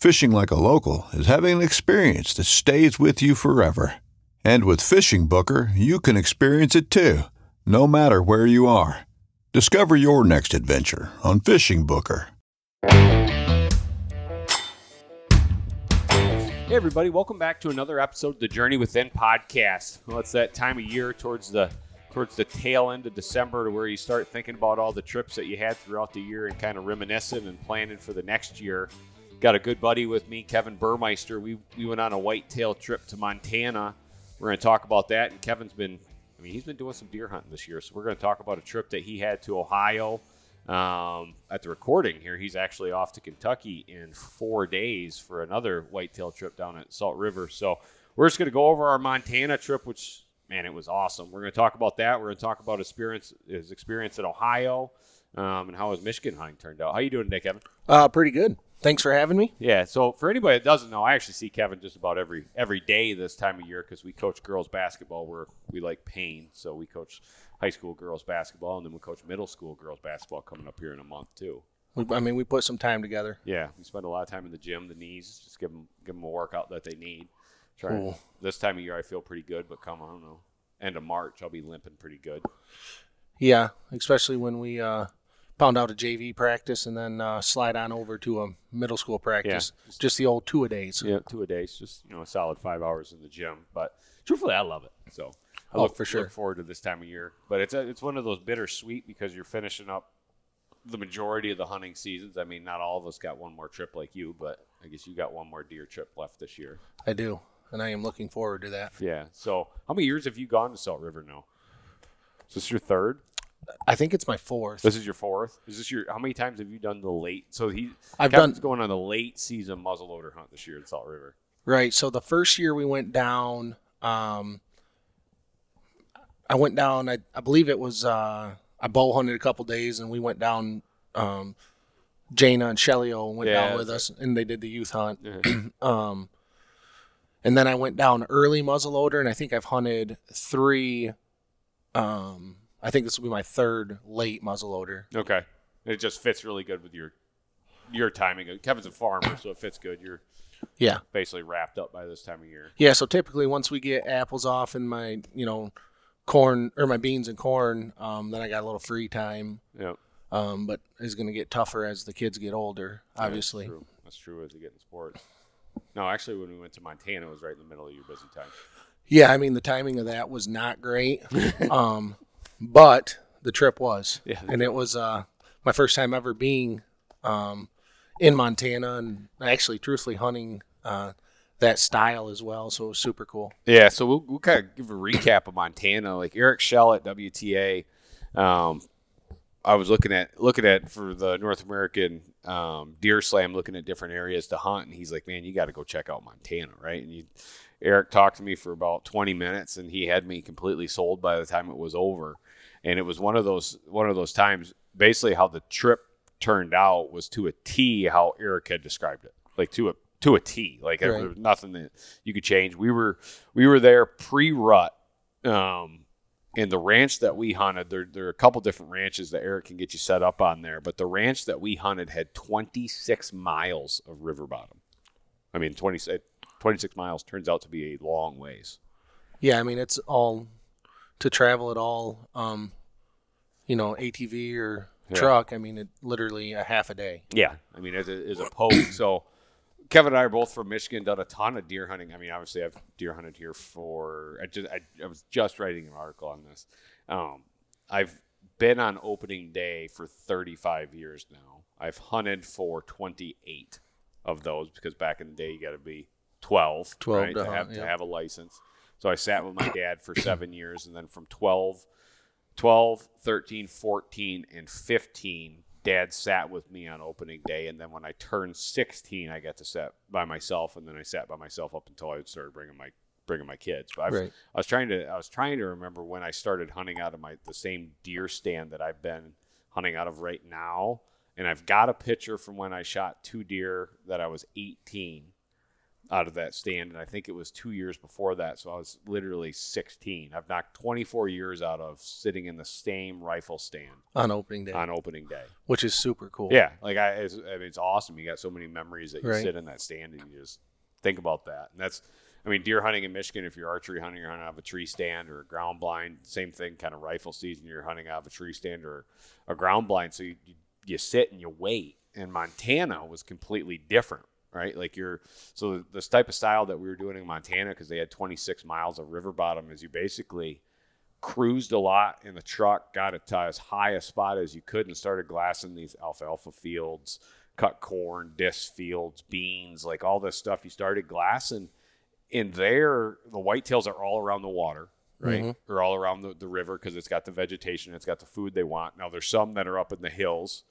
Fishing like a local is having an experience that stays with you forever. And with Fishing Booker, you can experience it too, no matter where you are. Discover your next adventure on Fishing Booker. Hey everybody, welcome back to another episode of the Journey Within podcast. Well, it's that time of year towards the towards the tail end of December to where you start thinking about all the trips that you had throughout the year and kind of reminiscing and planning for the next year. Got a good buddy with me, Kevin Burmeister. We we went on a whitetail trip to Montana. We're going to talk about that. And Kevin's been, I mean, he's been doing some deer hunting this year. So we're going to talk about a trip that he had to Ohio. Um, at the recording here, he's actually off to Kentucky in four days for another whitetail trip down at Salt River. So we're just going to go over our Montana trip, which man, it was awesome. We're going to talk about that. We're going to talk about experience his experience in Ohio um, and how his Michigan hunting turned out. How you doing today, Kevin? Uh, pretty good. Thanks for having me. Yeah. So for anybody that doesn't know, I actually see Kevin just about every every day this time of year because we coach girls basketball. Where we like pain, so we coach high school girls basketball, and then we coach middle school girls basketball coming up here in a month too. We, I mean, we put some time together. Yeah, we spend a lot of time in the gym, the knees, just give them give them a workout that they need. Trying Cool. this time of year, I feel pretty good, but come on, I don't know, end of March, I'll be limping pretty good. Yeah, especially when we uh, pound out a JV practice and then uh, slide on over to a middle school practice. Yeah. Just the old two a days. Yeah, two a days. just you know a solid five hours in the gym. But truthfully, I love it. So I Oh, look for sure. look forward to this time of year. But it's a, it's one of those bittersweet because you're finishing up the majority of the hunting seasons. I mean, not all of us got one more trip like you, but I guess you got one more deer trip left this year. I do, and I am looking forward to that. Yeah. So how many years have you gone to Salt River now? Is this your third? I think it's my fourth. This is your fourth. Is this your? How many times have you done the late? So he, I've Kevin's done- going on the late season muzzleloader hunt this year in Salt River. Right. So the first year we went down, um, I went down. I, I believe it was uh, I bow hunted a couple days, and we went down. Um, Jana and Shellio went Yeah, down with us, and they did the youth hunt. Um, and then I went down early muzzleloader, and I think I've hunted three. Um, I think this will be my third late muzzleloader. Okay. It just fits really good with your your timing. Kevin's a farmer, so it fits good. You're Yeah, basically wrapped up by this time of year. yeah. So typically, once we get apples off and my, you know, corn or my beans and corn, um, then I got a little free time. Yeah. Um, but it's going to get tougher as the kids get older, obviously. That's true. That's true as they get in sports. No, actually, when we went to Montana, it was right in the middle of your busy time. Yeah, I mean the timing of that was not great, um, but the trip was, Yeah. and it was uh, my first time ever being um, in Montana, and actually, truthfully, hunting uh, that style as well. So it was super cool. Yeah, so we'll, we'll kind of give a recap of Montana. Like Eric Shell at WTA, um, I was looking at looking at for the North American um, Deer Slam, looking at different areas to hunt, and he's like, "Man, you got to go check out Montana, right?" And you, Eric talked to me for about twenty minutes, and he had me completely sold by the time it was over. And it was one of those one of those times. Basically, how the trip turned out was to a T how Eric had described it, like to a to a T. Like there was nothing that you could change. We were we were there pre rut Um, and the ranch that we hunted, there, there are a couple different ranches that Eric can get you set up on there, but the ranch that we hunted had 26 miles of river bottom. I mean, 20, 26 miles turns out to be a long ways. Yeah, I mean it's all to travel at all. Um, you know, ATV or Yeah. truck. I mean, it literally a half a day. Yeah, I mean, as a, as poke. so, Kevin and I are both from Michigan. Done a ton of deer hunting. I mean, obviously, I've deer hunted here for. I just I, I was just writing an article on this. Um, I've been on opening day for 35 years now. I've hunted for 28 of those because back in the day you got to be 12, 12 right, to hunt, have to have a license. So I sat with my dad for seven years, and then from 12 12, 13, 14, and 15, dad sat with me on opening day. And then when I turned 16, I got to sit by myself. And then I sat by myself up until I started bringing my bringing my kids. But Right. I was trying to I was trying to remember when I started hunting out of my the same deer stand that I've been hunting out of right now. And I've got a picture from when I shot two deer that I was 18 out of that stand, and I think it was two years before that, so I was literally 16. I've knocked 24 years out of sitting in the same rifle stand on opening day, on opening day. which is super cool. Yeah, like I, it's, I mean, it's awesome. You got so many memories that you Right. sit in that stand and you just think about that. And that's, I mean, deer hunting in Michigan. If you're archery hunting, you're hunting out of a tree stand or a ground blind. Same thing, kind of rifle season. You're hunting out of a tree stand or a ground blind. So you you, you sit and you wait. And Montana was completely different, right? Like you're so this type of style that we were doing in Montana because they had 26 miles of river bottom is you basically cruised a lot in the truck, got it to as high a spot as you could, and started glassing these alfalfa fields, cut corn, disc fields, beans, like all this stuff. You started glassing. and there, the whitetails are all around the water, right? Mhm. Or all around the, the river because it's got the vegetation, it's got the food they want. Now, there's some that are up in the hills.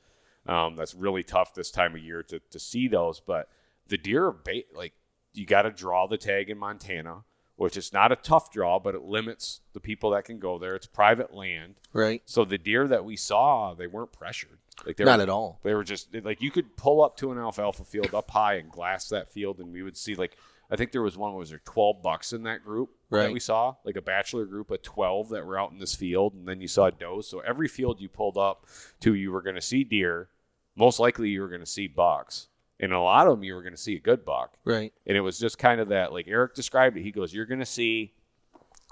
Um, that's really tough this time of year to, to see those, but the deer are ba- like you got to draw the tag in Montana, which is not a tough draw, but it limits the people that can go there. It's private land, Right. so the deer that we saw, they weren't pressured. Like they're Not were, at all. They were just like you could pull up to an alfalfa field up high and glass that field, and we would see like I think there was one was there twelve bucks in that group that we saw, like a bachelor group of twelve that were out in this field, and then you saw does. So every field you pulled up to, you were going to see deer. Most likely, you were going to see bucks, and a lot of them you were going to see a good buck. Right. And it was just kind of that, like Eric described it. He goes, You're going to see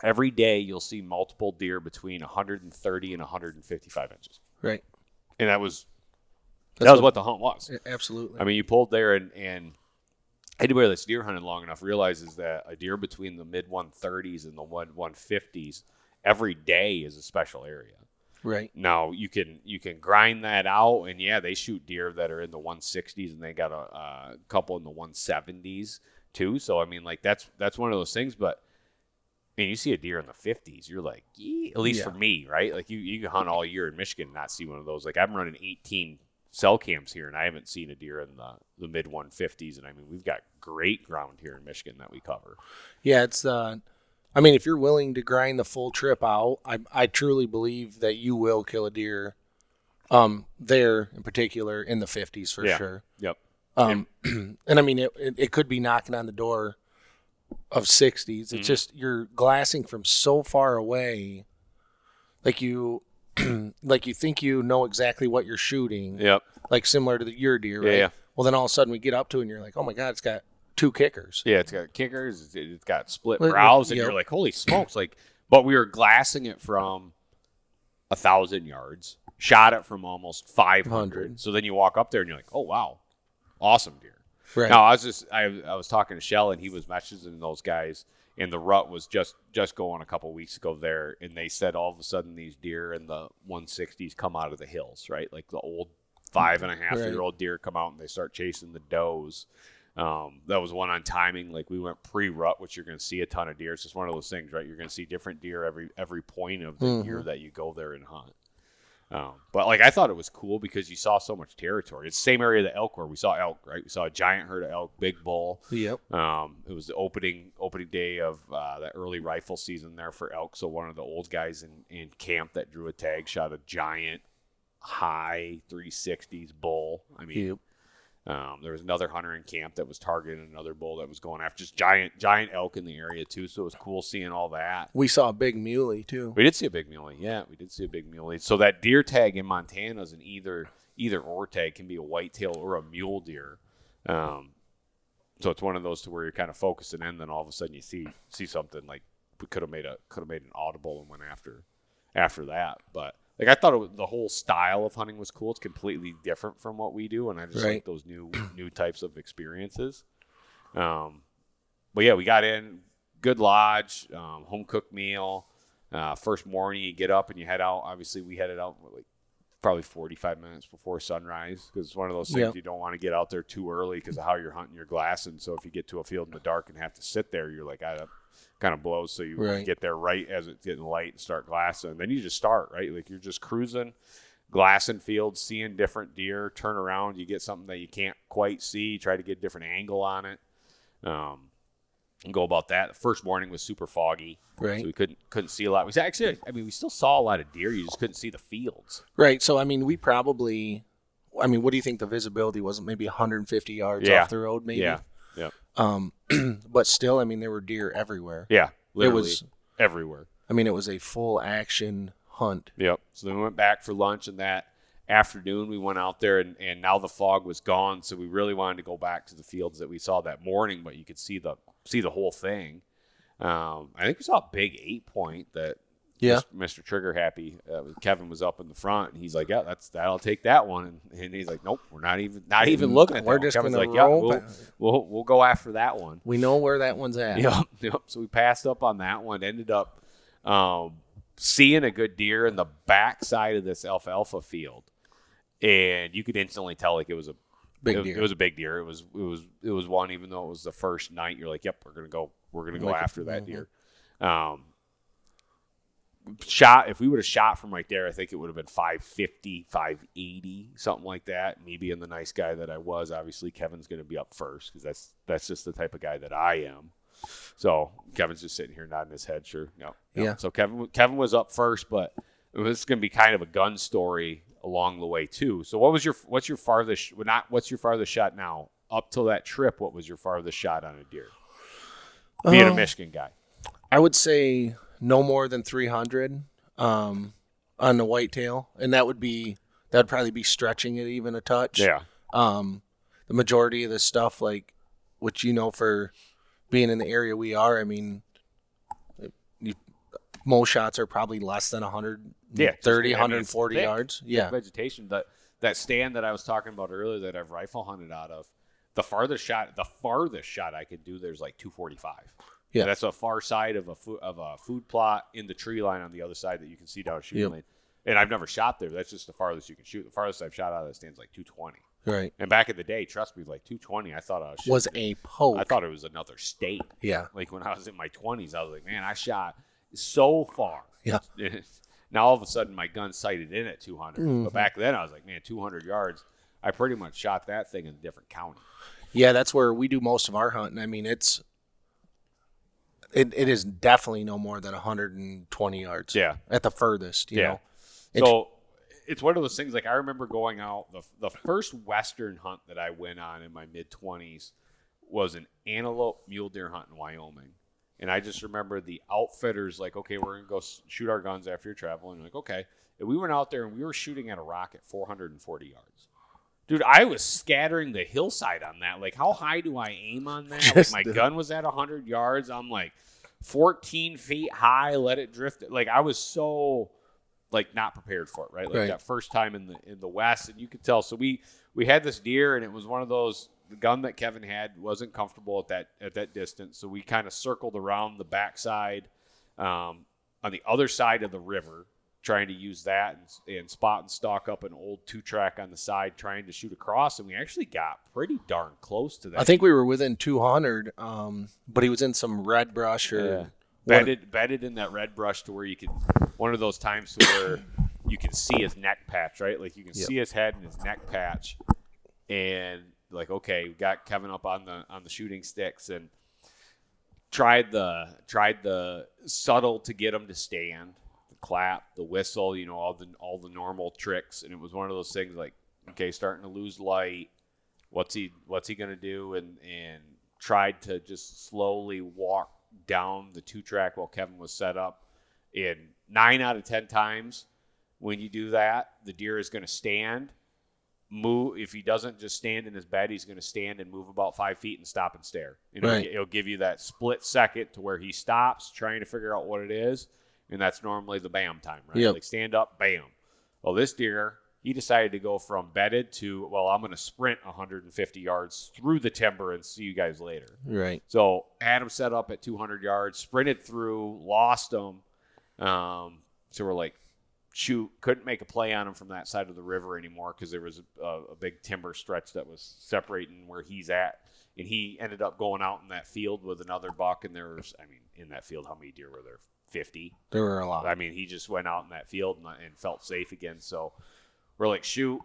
every day, you'll see multiple deer between 130 and 155 inches. Right. And that was That's that was what the hunt was. Absolutely. I mean, you pulled there, and, and anybody that's deer hunted long enough realizes that a deer between the mid 130s and the one 150s every day is a special area. Right. Now you can you can grind that out, and yeah, they shoot deer that are in the 160s, and they got a, uh couple in the 170s too. So I mean, like that's that's one of those things. But I mean, you see a deer in the 50s, you're like, yeah, at least Yeah. for me, right? Like you you can hunt all year in Michigan, and not see one of those. Like I'm running 18 cell cams here, and I haven't seen a deer in the the mid 150s. And I mean, we've got great ground here in Michigan that we cover. Yeah, it's uh I mean, if you're willing to grind the full trip out, I I truly believe that you will kill a deer um there in particular in the 50s for Yeah. sure. Yep. Um and I mean it, it it could be knocking on the door of 60s. It's Mhm. just you're glassing from so far away like you like you think you know exactly what you're shooting, Yep. like similar to the your deer, Yeah, yeah. Well, then all of a sudden we get up to it and you're like, "Oh my god, it's got two kickers." Yeah, it's got kickers. it's- got split brows, and yep. you're like, "Holy smokes!" Like, but we were glassing it from a thousand yards, shot it from almost five. 100. So then you walk up there, and you're like, "Oh wow, awesome deer." Right. Now I was just I, I was talking to Shell, and he was messaging those guys, and the rut was just just going a couple weeks ago there, and they said all of a sudden these deer in the 160s come out of the hills, right? Like the old five and a half Right. year old deer come out and they start chasing the does. Um, that was one on timing. Like we went pre-rut, which you're going to see a ton of deer. It's just one of those things, right? You're going to see different deer every every point of the Mhm. year that you go there and hunt. Um, but like I thought it was cool because you saw so much territory. It's the same area that elk were. We saw elk, right? We saw a giant herd of elk, big bull. Yep. Um, it was the opening opening day of uh, the early rifle season there for elk. So one of the old guys in, in camp that drew a tag shot a giant high 360s bull. I mean, Yep. Um, there was another hunter in camp that was targeting another bull that was going after just giant giant elk in the area too. So it was cool seeing all that. We saw a big muley too. We did see a big muley. Yeah, we did see a big muley. So that deer tag in Montana is an either either or tag can be a whitetail or a mule deer. Um, so it's one of those to where you're kind of focusing in, then all of a sudden you see see something like we could have made a could have made an audible and went after after that. But like I thought it the whole style of hunting was cool. It's completely different from what we do, and I just Right. like those new new types of experiences. Um, but yeah, we got in good lodge, um, home cooked meal. Uh, first morning, you get up and you head out. Obviously, we headed out like probably 45 minutes before sunrise because it's one of those things Yep. you don't want to get out there too early because of how you're hunting your glass. And so if you get to a field in the dark and have to sit there, you're like, I kind of blows. So you Right. get there right as it's getting light and start glassing. And then you just start, right? Like you're just cruising, glassing fields, seeing different deer, turn around, you get something that you can't quite see, try to get a different angle on it. Um, and go about that. The first morning was super foggy, Right. so we couldn't couldn't see a lot. We actually, I mean, we still saw a lot of deer. You just couldn't see the fields. Right. So I mean, we probably. I mean, what do you think the visibility was? Maybe 150 yards Yeah. off the road, maybe. Yeah, Um, but still, I mean, there were deer everywhere. yeah. Literally was- everywhere. I mean, it was a full action hunt. Yep. So then we went back for lunch, and that afternoon we went out there, and, and now the fog was gone, so we really wanted to go back to the fields that we saw that morning, but you could see the see the whole thing. Um, I think we saw a big eight point that Yeah. Mr. Trigger Happy uh, Kevin was up in the front, and he's like, "Yeah, that's that. I'll take that one." And, and he's like, "Nope, we're not even not even looking at We're that." one." just like, "Yeah, we'll, we'll we'll go after that one." We know where that one's at. Yep, yep. So we passed up on that one. Ended up um, seeing a good deer in the back side of this alfalfa field, and you could instantly tell like it was a Big it, deer. It was a big deer. It was it was it was one. Even though it was the first night, you're like, "Yep, we're gonna go. We're gonna go Like- after that mhm. deer." Um, shot if we would have shot from right there i think it would have been 550 580 something like that. Me being the nice guy that i was obviously kevin's going to be up first because that's that's just the type of guy that i am. So kevin's just sitting here nodding his head sure no, no. Yeah. so kevin kevin was up first but it was going to be kind of a gun story along the way too. So what was your what's your farthest not what's your farthest shot now? Up till that trip what was your farthest shot on a deer? Being a Um, michigan guy. I would say no more than 300 um, on the whitetail, and that would be that would probably be stretching it even a touch. yeah Um, the majority of the stuff, like which you know, for being in the area we are, I mean, you, most shots are probably less than 100, Yeah, just- 30, I mean, it's 140 thick. yards. Yeah, vegetation. That that stand that I was talking about earlier that I've rifle hunted out of, the farthest shot, the farthest shot I could do there's like 245. Yeah. that's a far side of a food of a food plot in the tree line on the other side that you can see down a shooting Yep. lane. And I've never shot there. That's just the farthest you can shoot. The farthest I've shot out of that stand's like 220. right. And back in the day, trust me, like 220, I thought I was. Was a poke. I thought it was another state. yeah, Like when I was in my 20s, I was like, man, I shot so far. yeah, now all of a sudden my gun sighted in at 200. Mhm. But back then I was like, man, 200 yards. I pretty much shot that thing in a different county. yeah. That's where we do most of our hunting. I mean, it's it, it is definitely no more than 120 yards. Yeah. at the furthest. You Yeah. know, It's- So it's one of those things. Like I remember going out the the first western hunt that I went on in my mid 20s was an antelope mule deer hunt in Wyoming. And I just remember the outfitters like, okay, we're gonna go shoot our guns after you're traveling. Like, okay. And we went out there and we were shooting at a rock at 440 yards. Dude, I was scattering the hillside on that. Like, how high do I aim on that? Like, my gun was at 100 yards. I'm like 14 feet high. Let it drift. Like, I was so like not prepared for it, right? Like Right. that first time in the in the West, and you could tell. So we we had this deer, and it was one of those. The gun that Kevin had wasn't comfortable at that at that distance, so we kind of circled around the backside, um, on the other side of the river, trying to use that and, and spot and stalk up an old two track on the side, trying to shoot across, and we actually got pretty darn close to that. I think we were within 200, um, but he was in some red brush or Yeah. bedded bedded in that red brush to where you can one of those times to where you can see his neck patch, right? Like you can Yep. see his head and his neck patch, and like okay, we got Kevin up on the on the shooting sticks and tried the tried the subtle to get him to stand, clap, the whistle, you know, all the all the normal tricks, and it was one of those things like okay, starting to lose light. what's he what's he gonna do? And and tried to just slowly walk down the two track while Kevin was set up. And nine out of ten times when you do that, the deer is gonna stand move if he doesn't just stand in his bed he's going to stand and move about five feet and stop and stare you know Right. it'll give you that split second to where he stops trying to figure out what it is and that's normally the bam time right Yep. like stand up bam well this deer he decided to go from bedded to well i'm going to sprint 150 yards through the timber and see you guys later Right. so had him set up at 200 yards, sprinted through, lost him. Um, so we're like, shoot, couldn't make a play on him from that side of the river anymore because there was a, a big timber stretch that was separating where he's at. And he ended up going out in that field with another buck. And there was, I mean, in that field, how many deer were there? 50. There were a lot. I mean, he just went out in that field and, and felt safe again. So we're like, shoot.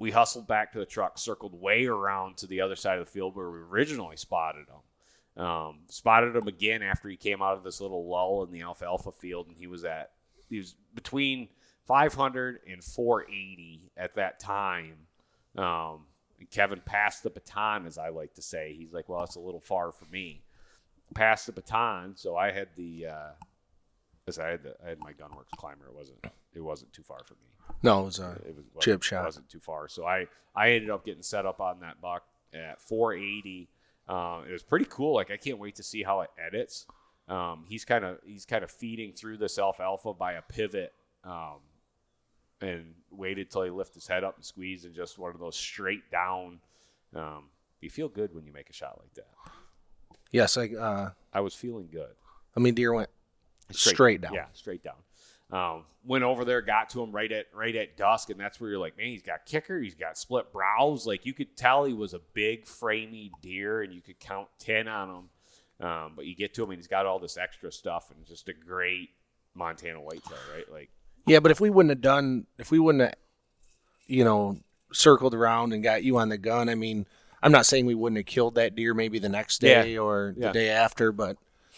We hustled back to the truck, circled way around to the other side of the field where we originally spotted him. Um, spotted him again after he came out of this little lull in the alfalfa field, and he was at he was between 500 and 480 at that time. Um, and Kevin passed the baton, as I like to say. He's like, "Well, it's a little far for me." Passed the baton, so I had the uh, as I had the, I had my Gunwerks ClymR. It wasn't it wasn't too far for me. no, it was a It was Chip shot. wasn't too far. So I I ended up getting set up on that buck at 480. Um, it was pretty cool. Like I can't wait to see how it edits. Um, he's kind of he's kind of feeding through this alfalfa by a pivot, um, and waited till he lift his head up and squeezed, and just one of those straight down. Um, you feel good when you make a shot like that. Yes. I uh, I was feeling good. I mean, deer went straight, down. Yeah, straight down. Um, went over there, got to him right at right at dusk, and that's where you're like, man, he's got kicker, he's got split brows. Like you could tell he was a big, framey deer, and you could count ten on him. Um, but you get to him, and he's got all this extra stuff, and just a great Montana whitetail, right? Like, Yeah, but if we wouldn't have done, if we wouldn't have, you know, circled around and got you on the gun, I mean, I'm not saying we wouldn't have killed that deer maybe the next day or Yeah. the day after, but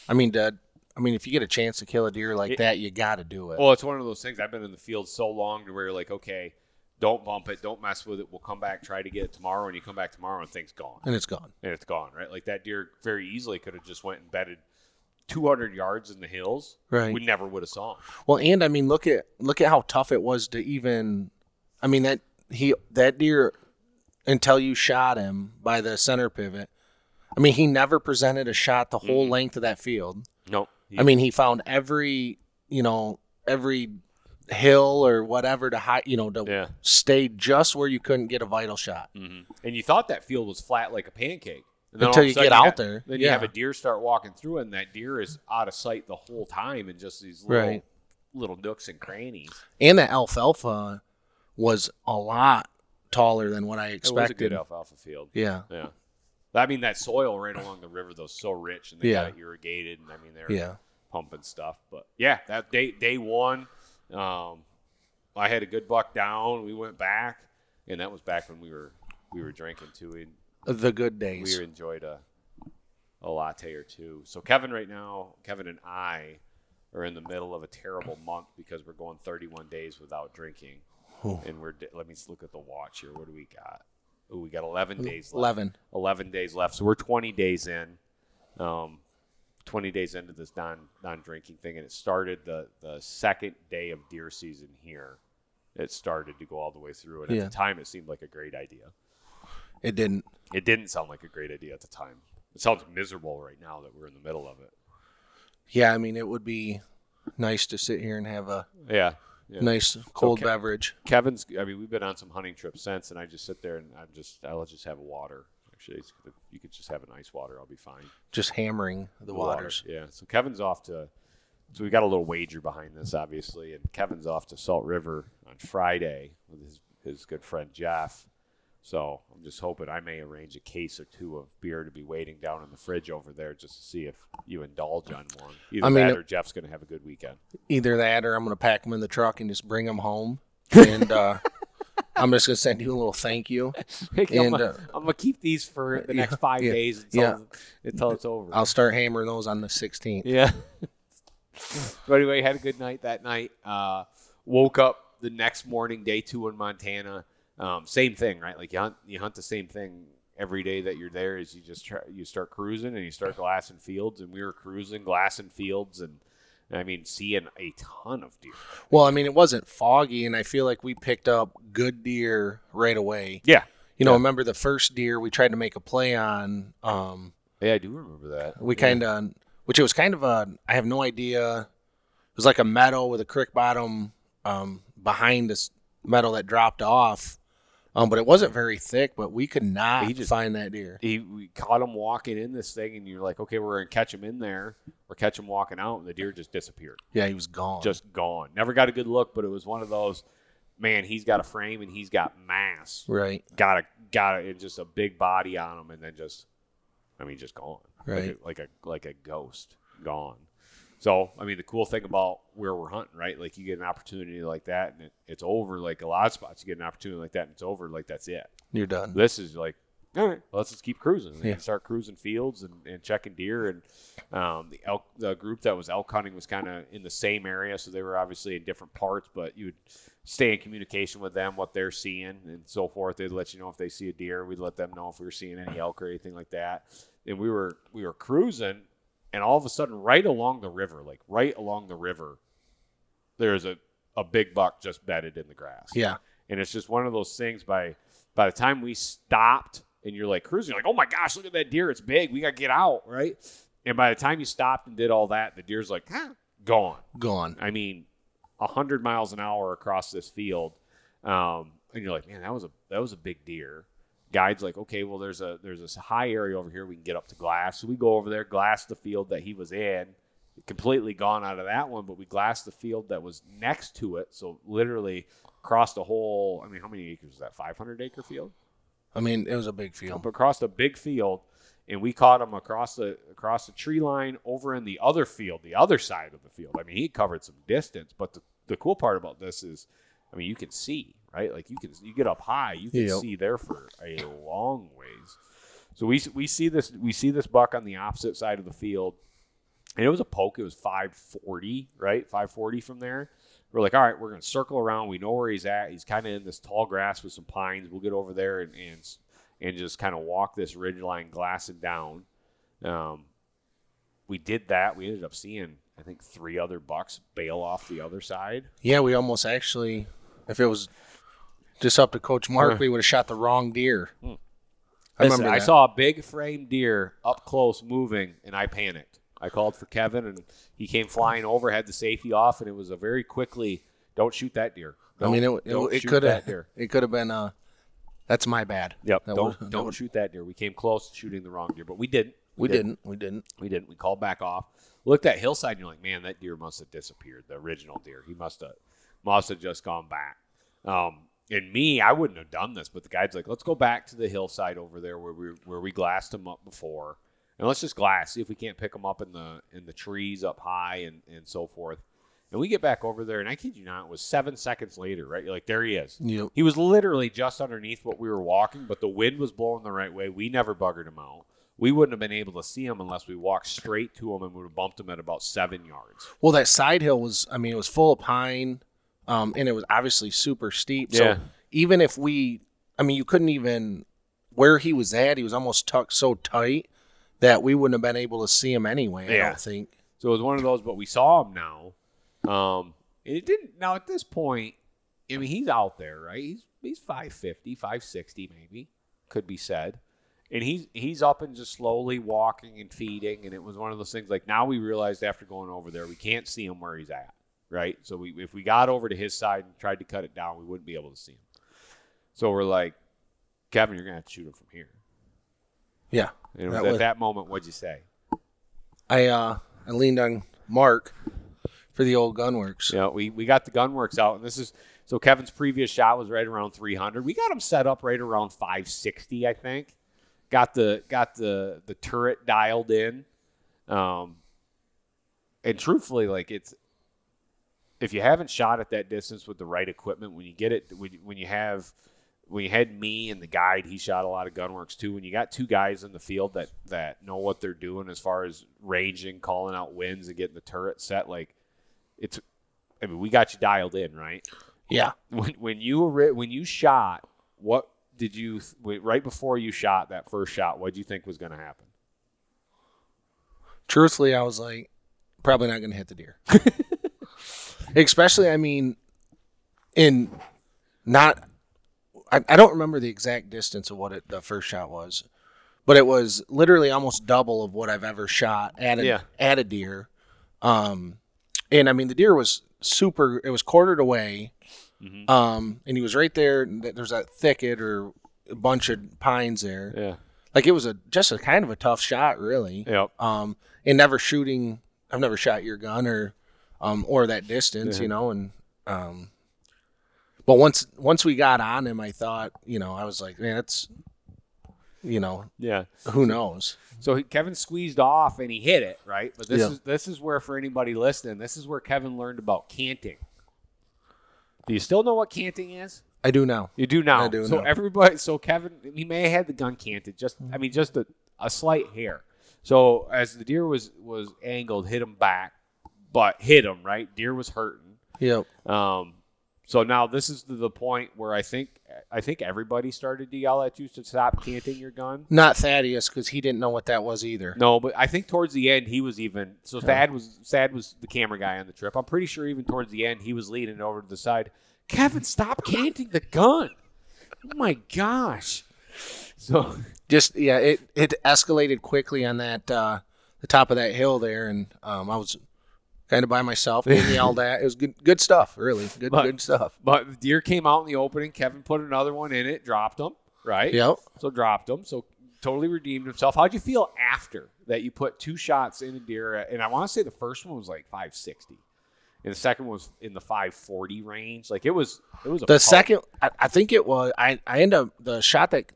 I mean, to, I mean, if you get a chance to kill a deer like It- that, you got to do it. well, it's one of those things. I've been in the field so long to where you're like, okay, don't bump it, don't mess with it. We'll come back, try to get it tomorrow, and you come back tomorrow and things gone. and it's gone. and it's gone, right? Like that deer very easily could have just went and bedded 200 yards in the hills. Right. We never would have saw him. Well, and I mean, look at look at how tough it was to even. I mean that he that deer until you shot him by the center pivot. I mean, he never presented a shot the whole length of that field. Nope. I mean, he found every you know every hill or whatever to hide, you know, to Yeah. stay just where you couldn't get a vital shot. hmm And you thought that field was flat like a pancake. And then Until all of a you sudden get out have- there, Then you have a deer start walking through, and that deer is out of sight the whole time in just these little, Right. little nooks and crannies. And that alfalfa was a lot taller than what I expected. It was a good alfalfa field. Yeah, Yeah. I mean, that soil right along the river, though, is so rich, and they Yeah. got irrigated, and I mean, they're yeah. pumping stuff. But yeah, that day day one, um, I had a good buck down. We went back, and that was back when we were we were drinking too. We The good days. we enjoyed a a latte or two. So Kevin, right now, Kevin and I are in the middle of a terrible month because we're going 31 days without drinking, and we're let me just look at the watch here. What do we got? Oh, we got 11 days left. Eleven. 11 days left. So we're 20 days in. Um, 20 days into this non non drinking thing, and it started the the second day of deer season here. It started to go all the way through, and Yeah. at the time, it seemed like a great idea. It didn't. It didn't sound like a great idea at the time. It sounds miserable right now that we're in the middle of it. Yeah, I mean, it would be nice to sit here and have a Yeah. Yeah. nice cold Ke- beverage. Kevin's. I mean, we've been on some hunting trips since, and I just sit there and I'm just. I'll just have a water. Actually, it's, you could just have an ice water. I'll be fine. Just hammering the waters. Yeah. So Kevin's off to. So we got a little wager behind this, obviously, and Kevin's off to Salt River on Friday with his his good friend Jeff. So I'm just hoping I may arrange a case or two of beer to be waiting down in the fridge over there just to see if you indulge on one. Either I mean, that or Jeff's going to have a good weekend. Either that, or I'm going to pack them in the truck and just bring them home. And uh, I'm just going to send you a little thank you. I'm, And, uh, I'm gonna keep these for the next five yeah, days until, yeah. until it's over. I'll start hammering those on the 16th. Yeah. but anyway, had a good night that night. Uh, woke up the next morning, day two in Montana. Um, same thing, right? Like you hunt you hunt the same thing every day that you're there. Is you just try, you start cruising and you start glassing fields, and we were cruising, glassing fields, and I mean seeing a ton of deer. Well, I mean, it wasn't foggy, and I feel like we picked up good deer right away. Yeah, You know, Yeah. remember the first deer we tried to make a play on? Um, yeah, I do remember that. we Yeah. kind of, which it was kind of a, I have no idea. It was like a meadow with a creek bottom um, behind this meadow that dropped off. Um, but it wasn't very thick, but we could not He just- find that deer. he we caught him walking in this thing, and you're like, okay, we're gonna catch him in there, or catch him walking out, and the deer just disappeared. Yeah, he was gone. just gone. Never got a good look, but it was one of those. Man, he's got a frame and he's got mass. right. Got a got a, just a big body on him, and then just, I mean, just gone. Right. Like a, like a like a ghost gone. So I mean, the cool thing about where we're hunting, right? Like you get an opportunity like that, and it, it's over. Like a lot of spots, you get an opportunity like that, and it's over. Like that's it. You're done. This is like, all right, let's just keep cruising. And Yeah. start cruising fields and, and checking deer. And um, the elk, the group that was elk hunting was kind of in the same area, so they were obviously in different parts. But you would stay in communication with them, what they're seeing, and so forth. They'd let you know if they see a deer. We'd let them know if we were seeing any elk or anything like that. And we were we were cruising, and all of a sudden, right along the river, like right along the river, there's a a big buck just bedded in the grass Yeah. and it's just one of those things by by the time we stopped and you're like cruising you're like oh my gosh look at that deer it's big we got to get out right and by the time you stopped and did all that the deer's like huh, gone Gone. i mean 100 miles an hour across this field um, and you're like man that was a that was a big deer guide's like okay well there's a there's this high area over here we can get up to glass so we go over there glass the field that he was in completely gone out of that one, but we glassed the field that was next to it. So literally crossed a whole. I mean, how many acres is that? Five hundred acre field. I mean, it was a big field. Up across a big field, and we caught him across the across the tree line over in the other field, the other side of the field. I mean, he covered some distance, but the, the cool part about this is, I mean, you can see right. Like you can you get up high, you can Yep. see there for a long ways. So we we see this we see this buck on the opposite side of the field, and it was a poke. It was 540, right? 540 from there. We're like, all right, we're gonna circle around. We know where he's at. He's kind of in this tall grass with some pines. We'll get over there and and, and just kind of walk this ridge line, glassing down. Um, we did that. We ended up seeing, I think, three other bucks bail off the other side. Yeah, we almost actually, if it was just up to Coach Mark, we would have shot the wrong deer. I Hmm. Listen, remember I that. saw a big frame deer up close moving, and I panicked. I called for Kevin, and he came flying over, had the safety off, and it was a very quickly, don't shoot that deer. I mean, it, Don't- it, don't it shoot could that have deer. it could have been uh that's my bad. Yep. That don't that don't shoot that deer. We came close to shooting the wrong deer, but we didn't. We didn't. We didn't. We didn't. We called back off. Looked at hillside, and you're like, man, that deer must have disappeared. The original deer. He must have must have just gone back. Um, and me, I wouldn't have done this, but the guide's like, let's go back to the hillside over there where we where we glassed him up before, and let's just glass. See if we can't pick him up in the in the trees up high and and so forth. And we get back over there, and I kid you not, it was seven seconds later, right? You're like, there he is. Yep. He was literally just underneath what we were walking, but the wind was blowing the right way. We never buggered him out. We wouldn't have been able to see him unless we walked straight to him and would have bumped him at about seven yards. Well, that side hill was, I mean, it was full of pine, um, and it was obviously super steep. Yeah. So even if we, I mean, you couldn't even where he was at. He was almost tucked so tight that we wouldn't have been able to see him anyway. I Yeah. don't think. So it was one of those, but we saw him now. Um, and it didn't. Now at this point, I mean, he's out there, right? He's he's 550, 560 maybe, could be said. And he's he's up and just slowly walking and feeding. And it was one of those things like now we realized after going over there, we can't see him where he's at, right? So we if we got over to his side and tried to cut it down, we wouldn't be able to see him. So we're like, Kevin, you're gonna have to shoot him from here. Yeah. And it was That at was- that moment, what'd you say? I uh I leaned on Mark for the old gunwerks. Yeah, we, we got the gunwerks out, and this is so Kevin's previous shot was right around 300. We got him set up right around 560, I think. Got the got the the turret dialed in, um, and truthfully, like it's if you haven't shot at that distance with the right equipment, when you get it, when, when you have when you had me and the guide, he shot a lot of gunwerks too. When you got two guys in the field that that know what they're doing as far as ranging, calling out winds, and getting the turret set, like it's. I mean, we got you dialed in, right? Yeah. When when you were when you shot what did you wait, right before you shot that first shot? What did you think was going to happen? Truthfully, I was like, probably not going to hit the deer. Especially, I mean, in not, I, I don't remember the exact distance of what it, the first shot was, but it was literally almost double of what I've ever shot at a, Yeah. at a deer. Um, and I mean, the deer was super, it was quartered away. Mm-hmm. Um, and he was right there. and There's that thicket or a bunch of pines there. Yeah. Like it was a just a kind of a tough shot, really. Yep. Um, and never shooting. I've never shot your gun or, um, or that distance, you know. And um, but once once we got on him, I thought, you know, I was like, man, that's, you know, Yeah. who knows? So he, Kevin squeezed off and he hit it right, but this Yeah. is this is where for anybody listening, this is where Kevin learned about canting. Do you still know what canting is? I do now. You do now. I do so now. everybody, so Kevin, he may have had the gun canted, just I mean, just a, a slight hair. So as the deer was was angled, hit him back, but hit him right. Deer was hurting. Yep. Um, so now this is the, point where I think I think everybody started to yell at you to stop canting your gun. Not Thaddeus because he didn't know what that was either. No, but I think towards the end he was even. So Thad was Thad was the camera guy on the trip. I'm pretty sure even towards the end he was leaning over to the side. Kevin, stop canting the gun. Oh my gosh. So Just yeah, it it escalated quickly on that uh, the top of that hill there, and um, I was kind of by myself, getting yelled at. It was good good stuff, really good But- good stuff. But the deer came out in the opening. Kevin put another one in it, dropped him, right? Yep. So dropped him. So totally redeemed himself. How'd you feel after that you put two shots in a deer? And I want to say the first one was like 560. And the second one was in the 540 range. Like it was, it was a The pulp. second, I, I think it was. I I end up the shot that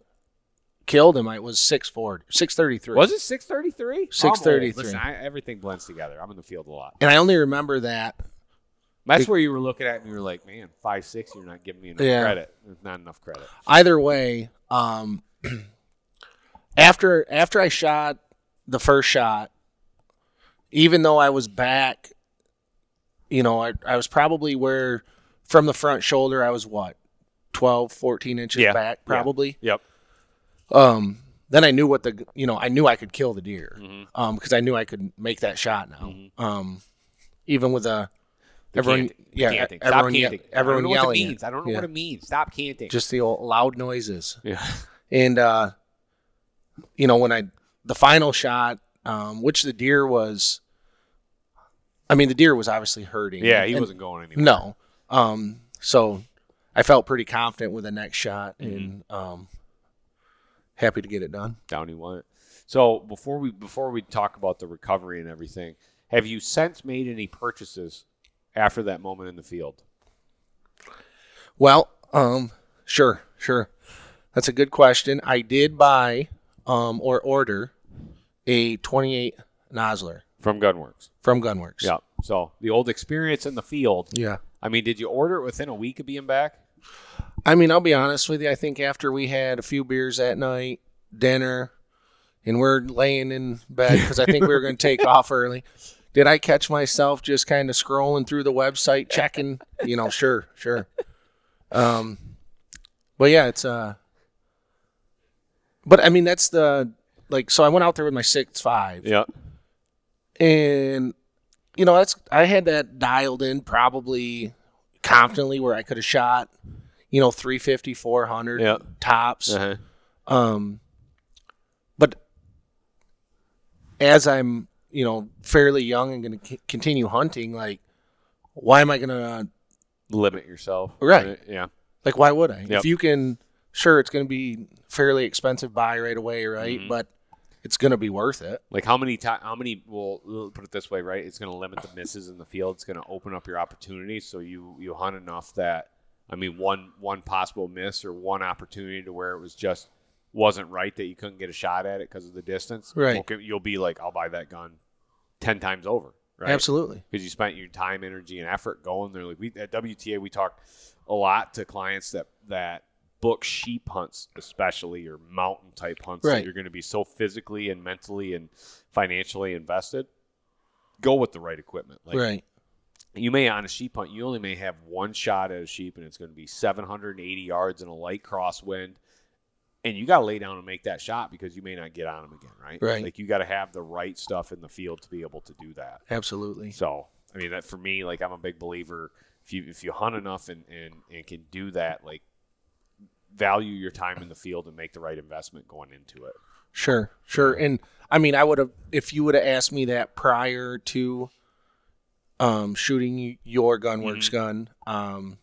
killed him. I was six forty, six thirty three. Was it 633? 633. Listen, I, everything blends together. I'm in the field a lot. And I only remember that. That's where you were looking at and you were like, man, five six, you're not giving me enough Yeah. credit. There's not enough credit. Either way, um, after after I shot the first shot, even though I was back, you know, I, I was probably where from the front shoulder I was what 12, 14 inches Yeah. back, Yeah. probably. Yep. Um, then I knew what the you know I knew I could kill the deer, Mhm. um, because I knew I could make that shot now. Mhm. Um, even with a The everyone, canting. Yeah, canting. Everyone, ye- canting. I everyone don't know yelling. what it it. means. I don't know Yeah. what it means. Stop canting. Just the old loud noises. yeah. And uh, you know, when I the final shot, um, which the deer was, I mean, the deer was obviously hurting. Yeah, he And- wasn't going anywhere. No, um, so I felt pretty confident with the next shot, Mm-hmm. and um, happy to get it done. down he went. So before we before we talk about the recovery and everything, have you since made any purchases after that moment in the field? Well, um, sure, sure. That's a good question. I did buy um, or order a 28 Nosler From Gunwerks. from Gunwerks. Yeah. So the old experience in the field. Yeah. I mean, did you order it within a week of being back? I mean, I'll be honest with you. I think after we had a few beers that night, dinner, and we're laying in bed because I think we were going to take off early. Did I catch myself just kind of scrolling through the website, checking? You know, sure, sure. Um, but yeah, it's uh. But I mean, that's the like. So I went out there with my six five, Yeah. and you know that's I had that dialed in probably confidently where I could have shot, you know, 350, 400 Yeah. tops. Uh-huh. Um, but as I'm, you know, fairly young and going to c- continue hunting, like, why am I going to, Limit yourself. Right. Yeah. like, why would I? Yep. If you can, sure, it's going to be fairly expensive buy right away, right? Mhm. But it's going to be worth it. Like how many times? How many? Well, we'll put it this way, right? It's going to limit the misses in the field. It's going to open up your opportunities, so you you hunt enough that I mean, one one possible miss or one opportunity to where it was just wasn't right that you couldn't get a shot at it because of the distance. Right. You'll be like, I'll buy that gun ten times over, right? Absolutely. because you spent your time, energy, and effort going there. Like we at WTA, we talk a lot to clients that that book sheep hunts, especially or mountain type hunts that Right. you're going to be so physically and mentally and financially invested. Go with the right equipment. Like right. You may on a sheep hunt, you only may have one shot at a sheep, and it's going to be 780 yards in a light crosswind, and you got to lay down and make that shot because you may not get on them again, right? Right. Like you got to have the right stuff in the field to be able to do that. Absolutely. So, I mean, that for me, like I'm a big believer. If you if you hunt enough and and, and can do that, like value your time in the field and make the right investment going into it. Sure, sure. And I mean, I would have if you would have asked me that prior to um, shooting your gunwerks Mm-hmm. gun um,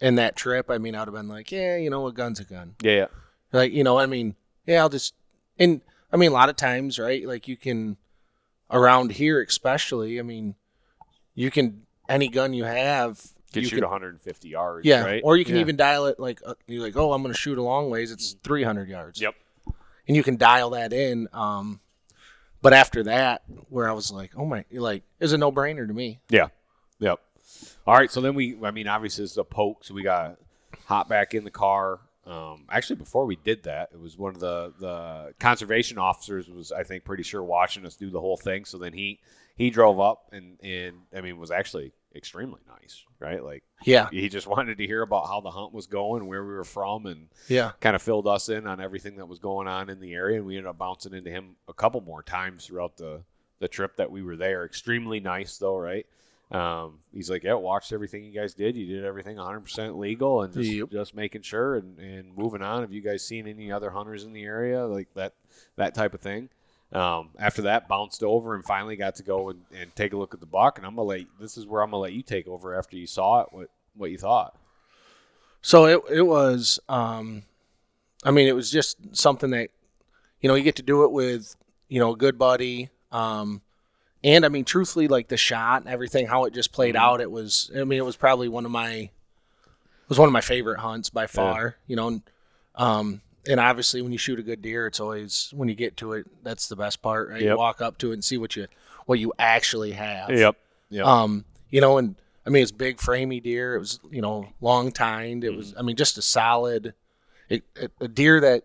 and that trip. I mean, I would have been like, yeah, you know, a gun's a gun. Yeah, yeah. Like, you know, I mean, yeah, I'll just and I mean, a lot of times, right? Like, you can around here, especially. I mean, you can any gun you have. Can you shoot can- 150 yards. yeah, right? or you can Yeah. even dial it like uh, you're like, oh, I'm going to shoot a long ways. It's 300 yards. Yep. and you can dial that in. Um, but after that, where I was like, oh my, like, it's a no brainer to me. Yeah. Yep. All right. So then we, I mean, obviously it's a poke, so we got hop back in the car. Um, actually, before we did that, it was one of the the conservation officers was I think pretty sure watching us do the whole thing. So then he he drove up and and I mean was actually extremely nice, right? Like Yeah, he just wanted to hear about how the hunt was going, where we were from, and yeah, kind of filled us in on everything that was going on in the area. And we ended up bouncing into him a couple more times throughout the, the trip that we were there. Extremely nice, though, right? Um, he's like, yeah, watched everything you guys did. You did everything 100% legal and just, Yep. just making sure and, and moving on. Have you guys seen any other hunters in the area? Like that, that type of thing. Um, after that, bounced over and finally got to go and, and take a look at the buck. And I'm gonna let this is where I'm gonna let you take over after you saw it. What what you thought? So it it was, um, I mean, it was just something that, you know, you get to do it with, you know, a good buddy. Um, and I mean, truthfully, like the shot and everything, how it just played out, it was. I mean, it was probably one of my, it was one of my favorite hunts by far. You know, um, and obviously when you shoot a good deer, it's always when you get to it, that's the best part, right? You walk up to it and see what you what you actually have. Yep. Um, you know, and I mean, it's big framey deer. It was, you know, long tined. It Mm-hmm. was, I mean, just a solid, it, it- a deer that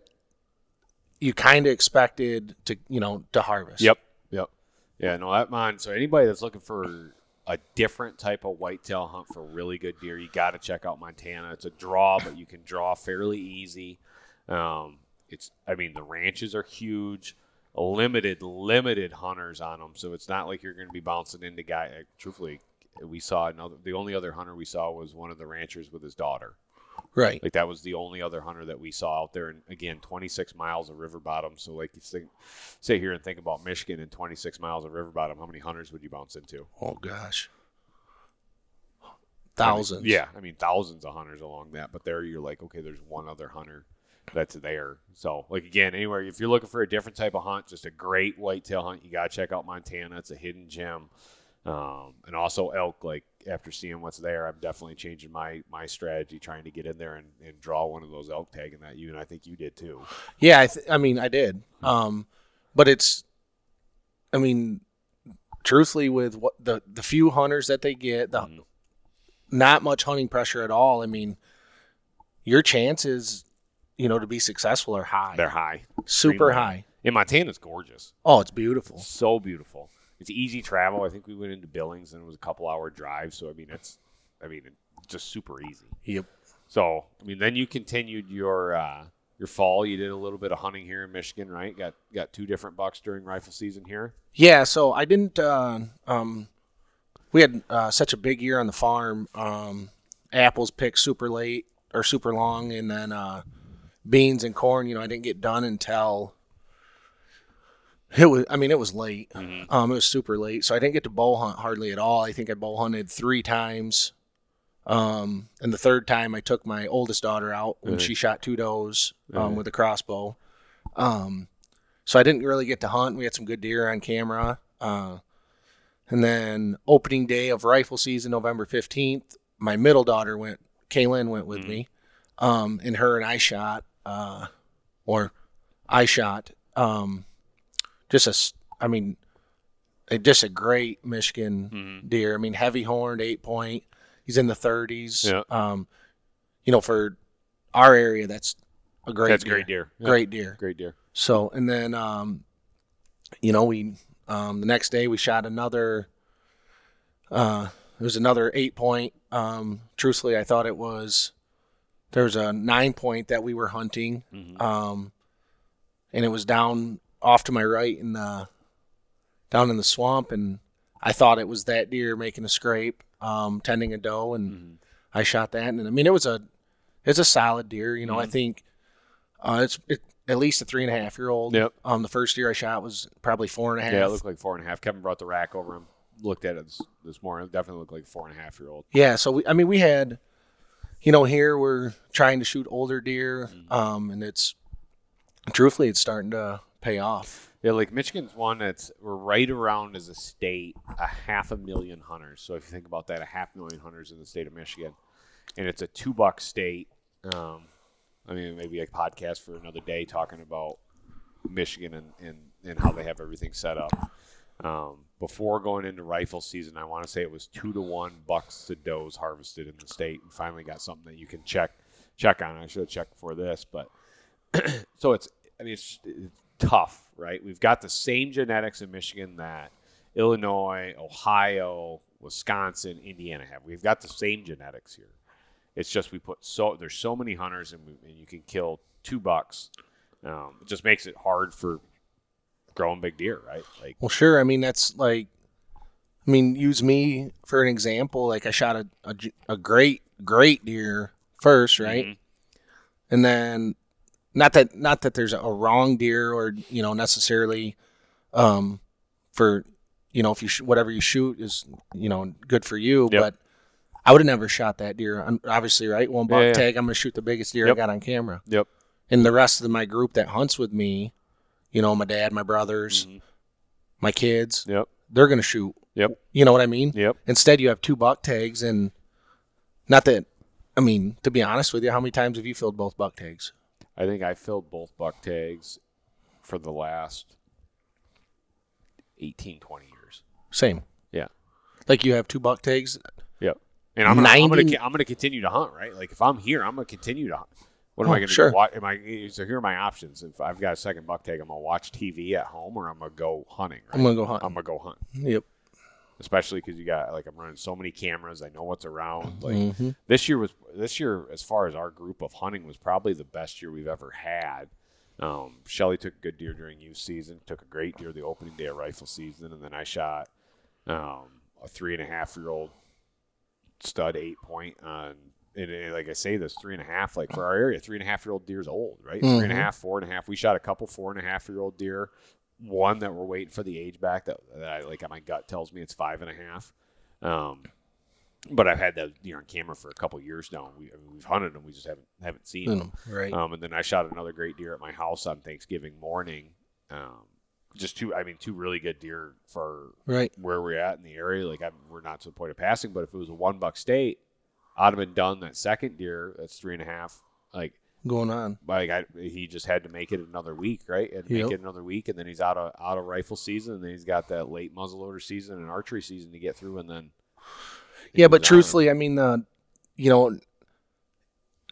you kind of expected to, you know, to harvest. Yep. Yep. Yeah, no, that mine. So anybody that's looking for a different type of whitetail hunt for really good deer, you got to check out Montana. It's a draw, but you can draw fairly easy. Um, it's, I mean, the ranches are huge, limited, limited hunters on them. So it's not like you're going to be bouncing into guy. Like, truthfully, we saw another. The only other hunter we saw was one of the ranchers with his daughter. Right. Like that was the only other hunter that we saw out there. And again, 26 miles of river bottom. So like you think, sit here and think about Michigan and 26 miles of river bottom. How many hunters would you bounce into? Oh gosh. I mean, Thousands. yeah, I mean thousands of hunters along that. But there you're like, okay, there's one other hunter that's there. So like again, anywhere if you're looking for a different type of hunt, just a great whitetail hunt, you gotta check out Montana. It's a hidden gem. Um, and also elk. Like after seeing what's there, I'm definitely changing my my strategy, trying to get in there and, and draw one of those elk tagging that you and I think you did too. Yeah. I, th- I mean, I did. Um, but it's, I mean, truthfully, with what the, the few hunters that they get, the, Mhm. not much hunting pressure at all. I mean, your chances, you know, to be successful are high. They're high. super extremely high. And Montana's gorgeous. Oh, it's beautiful. So beautiful. It's easy travel. I think we went into Billings and it was a couple hour drive. So I mean, it's, I mean, it's just super easy. Yep. So I mean, then you continued your uh, your fall. You did a little bit of hunting here in Michigan, right? Got got two different bucks during rifle season here. Yeah, so I didn't. Uh, um, we had uh, such a big year on the farm. Um, apples picked super late or super long, and then uh, beans and corn. You know, I didn't get done until it was. I mean, it was late. Um, it was super late, so I didn't get to bow hunt hardly at all. I think I bow hunted three times. Um, and the third time I took my oldest daughter out when she shot two does um, with a crossbow. Um, so I didn't really get to hunt. We had some good deer on camera. Uh, and then opening day of rifle season, November 15th, my middle daughter went, Kaylin went with me. Um, and her and I shot, uh, or I shot, um, just a, I mean, a, just a great Michigan deer. I mean, heavy horned, eight point. He's in the 30s. Yeah. Um, you know, for our area, that's a great That's deer. great deer. Yeah. Great deer. Great deer. So and then um, you know we um, the next day we shot another uh, it was another eight point. Um, truthfully, I thought it was there was a nine point that we were hunting, um, and it was down off to my right in the down in the swamp, and I thought it was that deer making a scrape, um, tending a doe, and I shot that, and I mean it was a it's a solid deer. You know, I think uh, it's it, at least a three and a half year old. Yep. Um, the first deer I shot was probably four and a half. Yeah, it looked like four and a half. Kevin brought the rack over him. Looked at it this, this morning. It definitely looked like four and a half year old. Yeah, so we, I mean, we had, you know, here we're trying to shoot older deer, um, and it's truthfully it's starting to pay off. Yeah, like Michigan's one that's we're right around as a state a half a million hunters. So if you think about that, a half million hunters in the state of Michigan, and it's a two buck state. Um, I mean, maybe a podcast for another day talking about Michigan and, and, and how they have everything set up. Um, before going into rifle season, I want to say it was two to one bucks to does harvested in the state, and finally got something that you can check check on. I should have checked before this, but so it's I mean it's, it's tough, right? We've got the same genetics in Michigan that Illinois, Ohio, Wisconsin, Indiana have. We've got the same genetics here. It's just we put so there's so many hunters and, we, and you can kill two bucks. Um, it just makes it hard for growing big deer, right? Like Well, sure. I mean, that's like, I mean, use me for an example. Like, I shot a a great, great deer first, right? Mhm. And then, not that, not that there's a wrong deer or you know necessarily, um, for, you know, if you sh- whatever you shoot is you know good for you, Yep. but I would have never shot that deer. I'm- Obviously, right? One buck Yeah, yeah. tag. I'm gonna shoot the biggest deer Yep. I got on camera. Yep. And the rest of my group that hunts with me, you know, my dad, my brothers, Mhm. my kids, Yep. they're gonna shoot. Yep. You know what I mean? Yep. Instead, you have two buck tags, and not that. I mean, to be honest with you, how many times have you filled both buck tags? I think I filled both buck tags for the last 18, 20 years. Same. Yeah. Like you have two buck tags. Yep. And I'm gonna, I'm gonna, 90 I'm gonna continue to hunt, right? Like if I'm here, I'm gonna continue to hunt. What am Oh, I gonna sure. do? Am I? So here are my options. If I've got a second buck tag, I'm gonna watch TV at home, or I'm gonna go hunting. Right? I'm gonna go hunt. I'm gonna go hunt, Yep. especially because you got like I'm running so many cameras. I know what's around. Like Mhm. this year was this year as far as our group of hunting was probably the best year we've ever had. Um, Shelly took a good deer during youth season, took a great deer the opening day of rifle season, and then I shot um, a three and a half year old stud eight point on. And, and like I say, this three and a half, like for our area, three and a half year old deer is old, right? Three and a Mhm. half, four and a half. We shot a couple four and a half year old deer. One that we're waiting for the age back that, that I like. My gut tells me it's five and a half. Um, but I've had that deer on camera for a couple years now. We, I mean, we've hunted them, we just haven't haven't seen them. Right. Um, and then I shot another great deer at my house on Thanksgiving morning. Um, just two, I mean, two really good deer for right. where we're at in the area. Like I'm, we're not to the point of passing, but if it was a one buck state, Been done that second deer. That's three and a half. Like, Going on. like I, he just had to make it another week, right? And Yep. make it another week, and then he's out of out of rifle season, and then he's got that late muzzleloader season and archery season to get through, and then Yeah, but truthfully, I mean, uh, you know,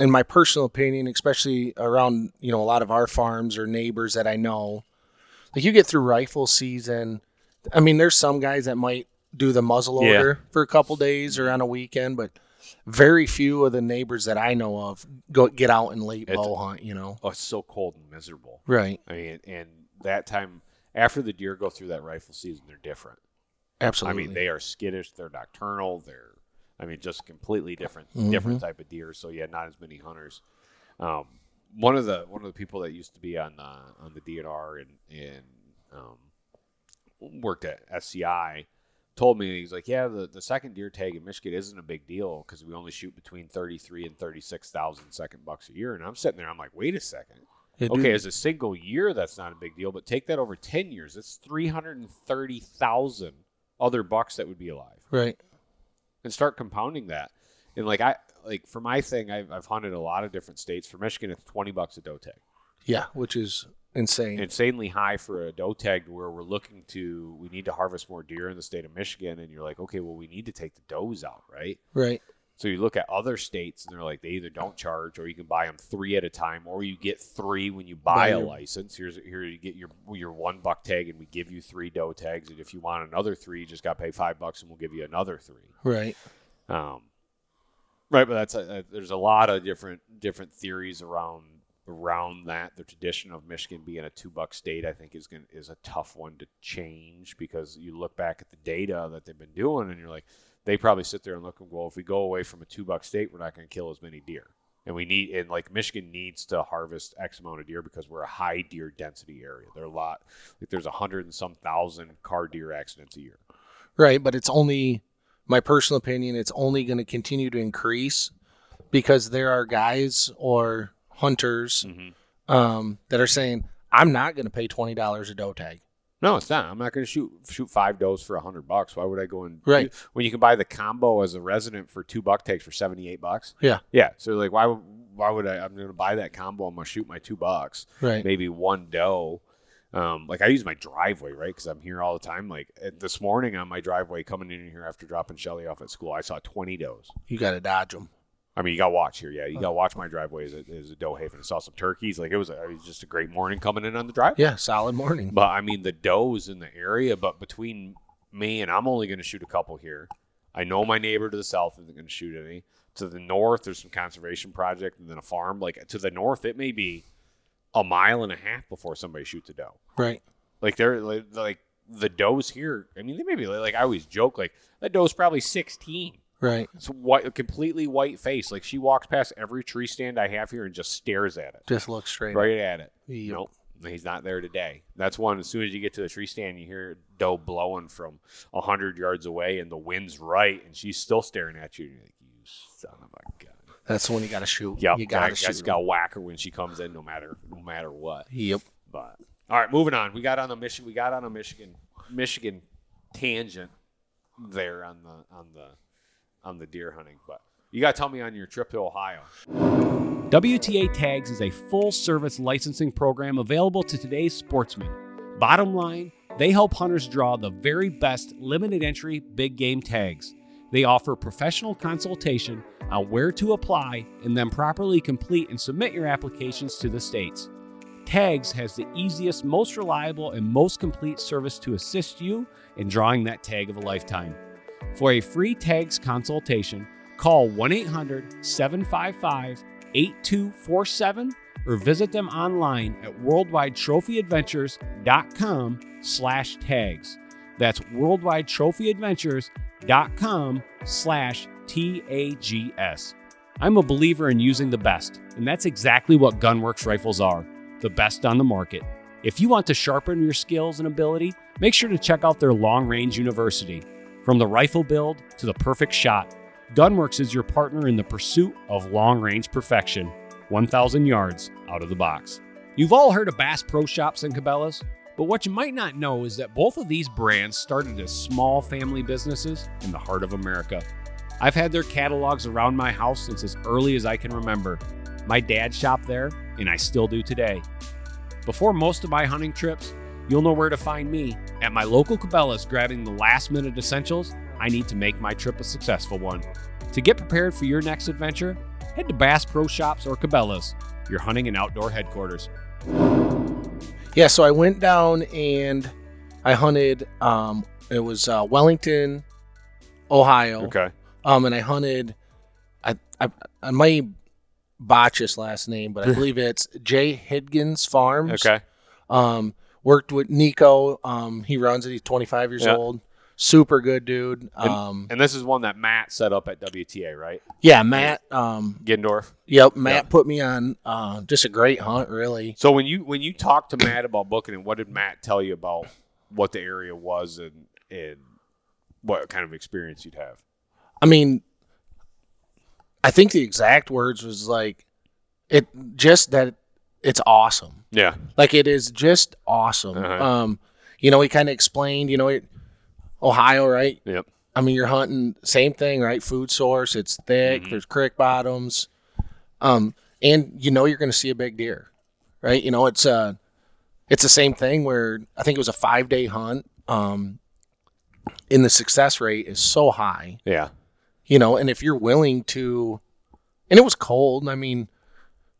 in my personal opinion, especially around you know a lot of our farms or neighbors that I know, like you get through rifle season. I mean, there's some guys that might do the muzzle Yeah. loader for a couple days or on a weekend, but very few of the neighbors that I know of go get out and late It's- bow hunt. You know, oh, it's so cold and miserable. right? I mean, and that time after the deer go through that rifle season, they're different. Absolutely. I mean, they are skittish. They're nocturnal. They're, I mean, just completely different, Mhm. different type of deer. So yeah, not as many hunters. Um, one of the one of the people that used to be on the on the DNR and and um, worked at SCI told me he's like, yeah, the, the second deer tag in Michigan isn't a big deal because we only shoot between thirty three and thirty six thousand second bucks a year. And I'm sitting there, I'm like, wait a second. Okay, as a single year, that's not a big deal, but take that over 10 years. That's 330,000 other bucks that would be alive. right? And start compounding that. And like I like for my thing, I've, I've hunted a lot of different states. For Michigan, it's 20 bucks a doe tag. Yeah, which is insane. Insanely high for a doe tag where we're looking to we need to harvest more deer in the state of Michigan and you're like, "Okay, well we need to take the does out, right?" right. So you look at other states, and they're like they either don't charge, or you can buy them three at a time, or you get three when you buy Buy a your- license. Here's here you get your your one buck tag, and we give you three doe tags, and if you want another three, you just got to pay five bucks, and we'll give you another three. Right. Um, right, but that's a, there's a lot of different different theories around around that. The tradition of Michigan being a two buck state, I think, is going is a tough one to change because you look back at the data that they've been doing, and you're like, they probably sit there and look and go, well, if we go away from a two buck state, we're not going to kill as many deer. And we need, and like Michigan needs to harvest X amount of deer because we're a high deer density area. There are a lot, like there's a hundred and some thousand car deer accidents a year. Right, but it's only my personal opinion. It's only going to continue to increase because there are guys or hunters Mm-hmm. um, that are saying, "I'm not going to pay twenty dollars a doe tag." No, it's not. I'm not going to shoot shoot five does for a hundred bucks. Why would I go and Right. when you can buy the combo as a resident for two buck tags for seventy eight bucks? Yeah. yeah. So like, why would why would I? I'm going to buy that combo. I'm going to shoot my two bucks, Right. maybe one doe. Um, like I use my driveway, right? Because I'm here all the time. Like this morning on my driveway, coming in here after dropping Shelly off at school, I saw 20 does. You got to dodge them. I mean, you got to watch here. Yeah, you got to watch my driveway as a, a doe haven. I saw some turkeys. Like it was, a, it was just a great morning coming in on the driveway. Yeah, solid morning. But I mean, the does in the area, but between me and I'm only going to shoot a couple here. I know my neighbor to the south isn't going to shoot any. To the north, there's some conservation project and then a farm. Like to the north, it may be a mile and a half before somebody shoots a doe. Right. Like they're like, like the does here. I mean, they may be like I always joke like that doe's probably 16. Right. It's white, completely white face. Like she walks past every tree stand I have here and just stares at it Just looks straight. right at it. Yep. Nope, he's not there today. That's one. As soon as you get to the tree stand, you hear doe blowing from a hundred yards away, and the wind's right, and she's still staring at you. And you're like, "You son of a gun!" That's when you got to shoot. Yep, You got to just shoot. got to whack her when she comes in, no matter no matter what. Yep. But all right, moving on. We got on a Michigan. We got on a Michigan Michigan tangent there on the on the on the deer hunting. But you got to tell me on your trip to Ohio. WTA Tags is a full service licensing program available to today's sportsmen. Bottom line, they help hunters draw the very best limited entry big game tags. They offer professional consultation on where to apply and then properly complete and submit your applications to the states. Tags has the easiest, most reliable, and most complete service to assist you in drawing that tag of a lifetime. For a free tags consultation, call 1 800 755 8247 or visit them online at worldwidetrophyadventures.com slash tags. That's worldwidetrophyadventures.com slash T-A-G-S. I'm a believer in using the best, and that's exactly what Gunwerks rifles are, the best on the market. If you want to sharpen your skills and ability, make sure to check out their Long Range University. From the rifle build to the perfect shot, Gunwerks is your partner in the pursuit of long range perfection, 1,000 yards out of the box. You've all heard of Bass Pro Shops and Cabela's, but what you might not know is that both of these brands started as small family businesses in the heart of America. I've had their catalogs around my house since as early as I can remember. My dad shopped there, and I still do today. Before most of my hunting trips, you'll know where to find me at my local Cabela's grabbing the last minute essentials I need to make my trip a successful one. To get prepared for your next adventure, head to Bass Pro Shops or Cabela's, your hunting and outdoor headquarters. Yeah, so I went down and I hunted. Um, it was uh, Wellington, Ohio. Okay. Um, and I hunted. I I, I might botch his last name, but I believe it's Jay Hidgens Farms. Okay. Um, worked with Nico. Um, he runs it. He's 25 years Yeah. old. Super good dude. And- Um, And this is one that Matt set up at WTA, right? yeah, Matt. Um, Gendorf. yep, Matt Yeah. put me on. Uh, just a great hunt, really. So when you when you talked to Matt about booking it, what did Matt tell you about what the area was and and what kind of experience you'd have? I mean, I think the exact words was like, it just that it's awesome. Yeah. Like it is just awesome. Uh-huh. Um, you know, he kind of explained, you know, it, Ohio, right? Yep. I mean, you're hunting same thing, right? Food source. It's thick. Mhm. There's creek bottoms, um, and you know you're going to see a big deer, right? You know, it's uh it's the same thing where I think it was a five day hunt. Um, and the success rate is so high. Yeah. you know, and if you're willing to, and it was cold. I mean,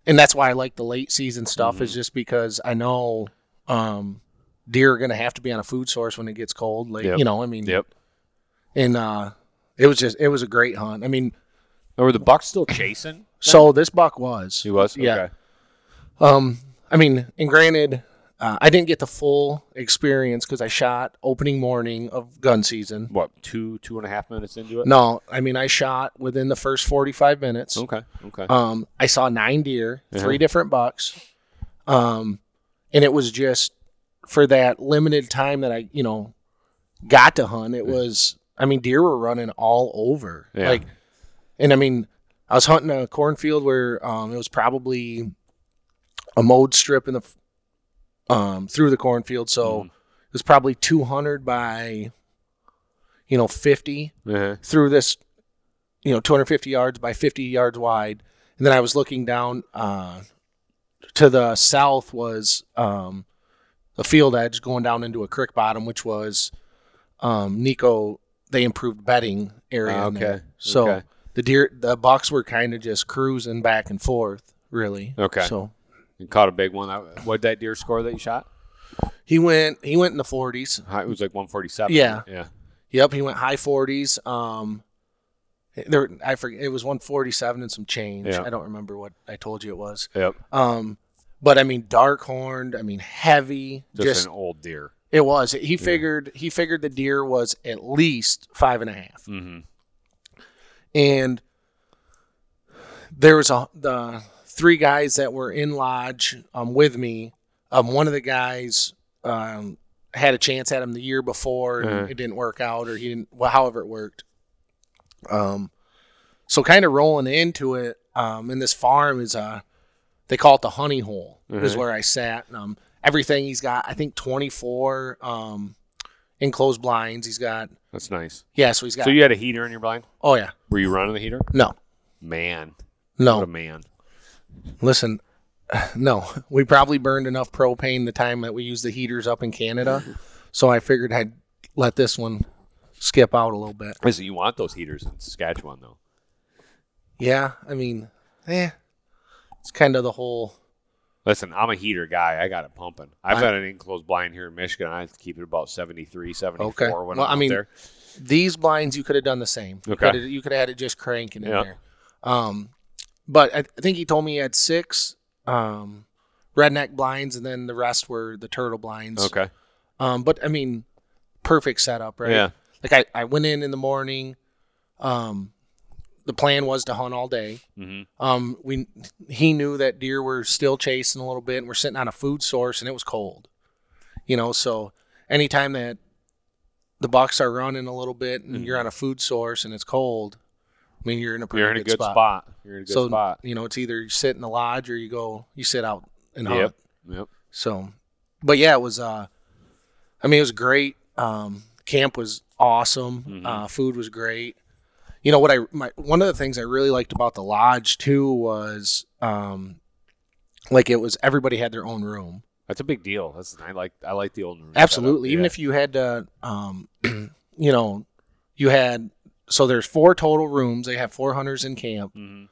and that's why I like the late season stuff Mm-hmm. is just because I know um, deer are going to have to be on a food source when it gets cold. Like Yep. you know, I mean, Yep. and uh, it was just it was a great hunt. I mean, Or were the Bucks still chasing? so this buck was He was. Yeah. Um, I mean, and granted, uh, I didn't get the full experience because I shot opening morning of gun season. What two two and a half minutes into it? No, I mean I shot within the first forty-five minutes. Okay. Okay. Um, I saw nine deer, Uh-huh. three different bucks, um, and it was just for that limited time that I, you know, got to hunt. It was, I mean, deer were running all over, Yeah. like, and I mean, I was hunting a cornfield where um, it was probably a mowed strip in the um, through the cornfield, so Mhm. it was probably two hundred by, you know, fifty Uh-huh. through this, you know, 250 yards by 50 yards wide. And then I was looking down uh, to the south was um, a field edge going down into a creek bottom, which was um, Nico. They improved bedding area. There. okay, So okay. the deer, the bucks were kind of just cruising back and forth, really. Okay. So You caught a big one. What that deer score that you shot? he went. He went in the 40s. It was like 147. Yeah. Yeah. Yep, he went high 40s. Um, there, I forget. It was 147 and some change. Yeah. I don't remember what I told you it was. Yep. Um, but I mean, dark horned. I mean, heavy. Just, Just, an old deer. it was. He figured he figured the deer was at least five and a half, Mm-hmm. and there was a the three guys that were in lodge um, with me. Um, one of the guys um, had a chance at him the year before, and Uh-huh. it didn't work out, or he didn't. Well, however it worked. Um, so kind of rolling into it. Um, and this farm is a, they call it the honey hole. Is Mhm. where I sat. Um, everything he's got, I think twenty four um, enclosed blinds. He's got That's nice. yeah. So he's got. So you had a heater in your blind? oh yeah. Were you running the heater? No. Man. No. What a man. Listen, no, we probably burned enough propane the time that we used the heaters up in Canada. So I figured I'd let this one skip out a little bit. Listen, you want those heaters in Saskatchewan, though. Yeah, I mean, eh, it's kind of the whole. Listen, I'm a heater guy. I got it pumping. I've got an enclosed blind here in Michigan. I have to keep it about 73, 74 Okay. when Well, I'm I mean, there. These blinds you could have done the same. You Okay. could have, you could have had it just cranking in there. Um, but I, I think he told me he had six um, redneck blinds, and then the rest were the turtle blinds. Okay. Um, but I mean, perfect setup, right? Yeah. Like I, I went in in the morning. Um, the plan was to hunt all day. hmm Um, we he knew that deer were still chasing a little bit, and we're sitting on a food source, and it was cold. You know, so anytime that the bucks are running a little bit, and you're on a food source and it's cold, I mean you're in a pretty You're in a good spot. spot. You're in a good so spot. you know, it's either you sit in the lodge or you go you sit out and hunt. Yep. Yep. So, but yeah, it was. Uh, I mean, it was great. Um, camp was awesome. Mhm. Uh, food was great. You know what I my one of the things I really liked about the lodge too was um, like it was everybody had their own room. That's a big deal. That's I like I like the old room Absolutely, even Yeah. if you had to, um, you know, you had so there's four total rooms. They have four hunters in camp. Mhm.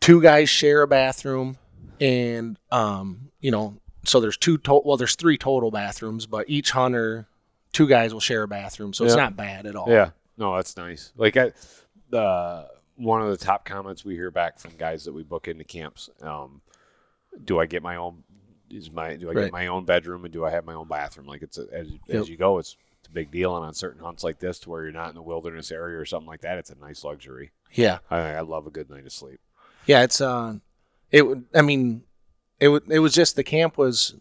two guys share a bathroom and um you know so there's two total. well there's three total bathrooms but each hunter two guys will share a bathroom so it's not bad at all Yeah. No, that's nice. Like I, the one of the top comments we hear back from guys that we book into camps. Um, do I get my own? Is my do I Right. get my own bedroom and do I have my own bathroom? Like it's a, as Yep. as you go, it's, big deal. And on certain hunts like this, to where you're not in the wilderness area or something like that, it's a nice luxury. yeah I, I love a good night of sleep. yeah it's uh it would i mean it would it was just the camp was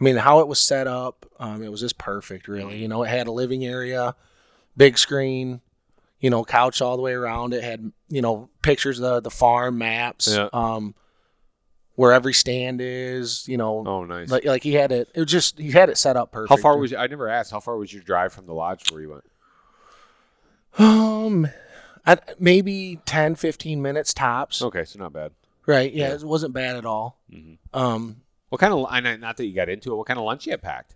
i mean how it was set up um it was just perfect really you know it had a living area big screen you know couch all the way around it had you know pictures of the, the farm maps Yeah. um where every stand is you know Oh, nice. Like, like he had it. It was just he had it set up perfect. how far was you, I never asked? How far was your drive from the lodge where you went? um, I, maybe 10, 15 minutes tops. Okay, so not bad. Right? Yeah, Yeah. it wasn't bad at all. Mhm. Um. What kind of? I not that you got into it. What kind of lunch you had packed?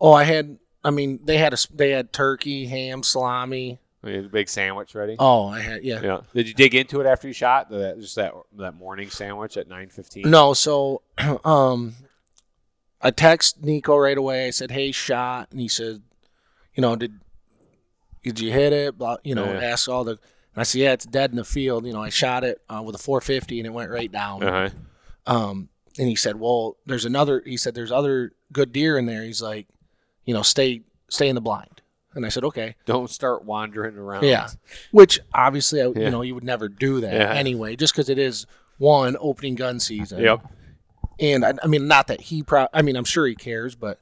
Oh, I had. I mean, they had a they had turkey, ham, salami, Mean, big sandwich ready. Oh, I had yeah. Yeah. Did you dig into it after you shot? That just that that morning sandwich at nine fifteen. No, so um, I text Nico right away. I said, "Hey, shot," and he said, "You know, did did you hit it?" Blah, you know, Yeah. ask all the. And I said, "Yeah, it's dead in the field." You know, I shot it uh, with a 450, and it went right down. Uh huh. Um, and he said, "Well, there's another." He said, "There's other good deer in there." He's like, "You know, stay stay in the blind." And I said, "Okay." Don't start wandering around. Yeah. Which obviously, I, Yeah. you know, you would never do that Yeah. anyway, just because it is one opening gun season. Yep. And I, I mean, not that he pro. I mean, I'm sure he cares, but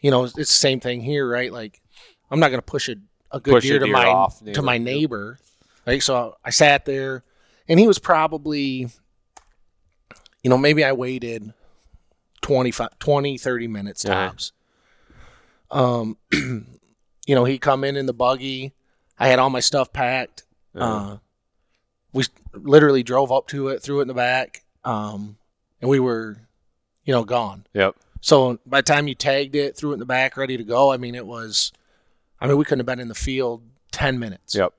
you know, it's, the same thing here, right? Like, I'm not going to push a, a good Push a deer to my off to neighbor. my neighbor. Right. So I sat there, and he was probably, you know, maybe I waited 25, 20, 30 minutes Uh-huh. tops. Um, you know, he come in in the buggy. I had all my stuff packed. Uh-huh. Uh, we literally drove up to it, threw it in the back, um, and we were, you know, gone. Yep. So by the time you tagged it, threw it in the back, ready to go, I mean, it was, I mean, we couldn't have been in the field 10 minutes. Yep.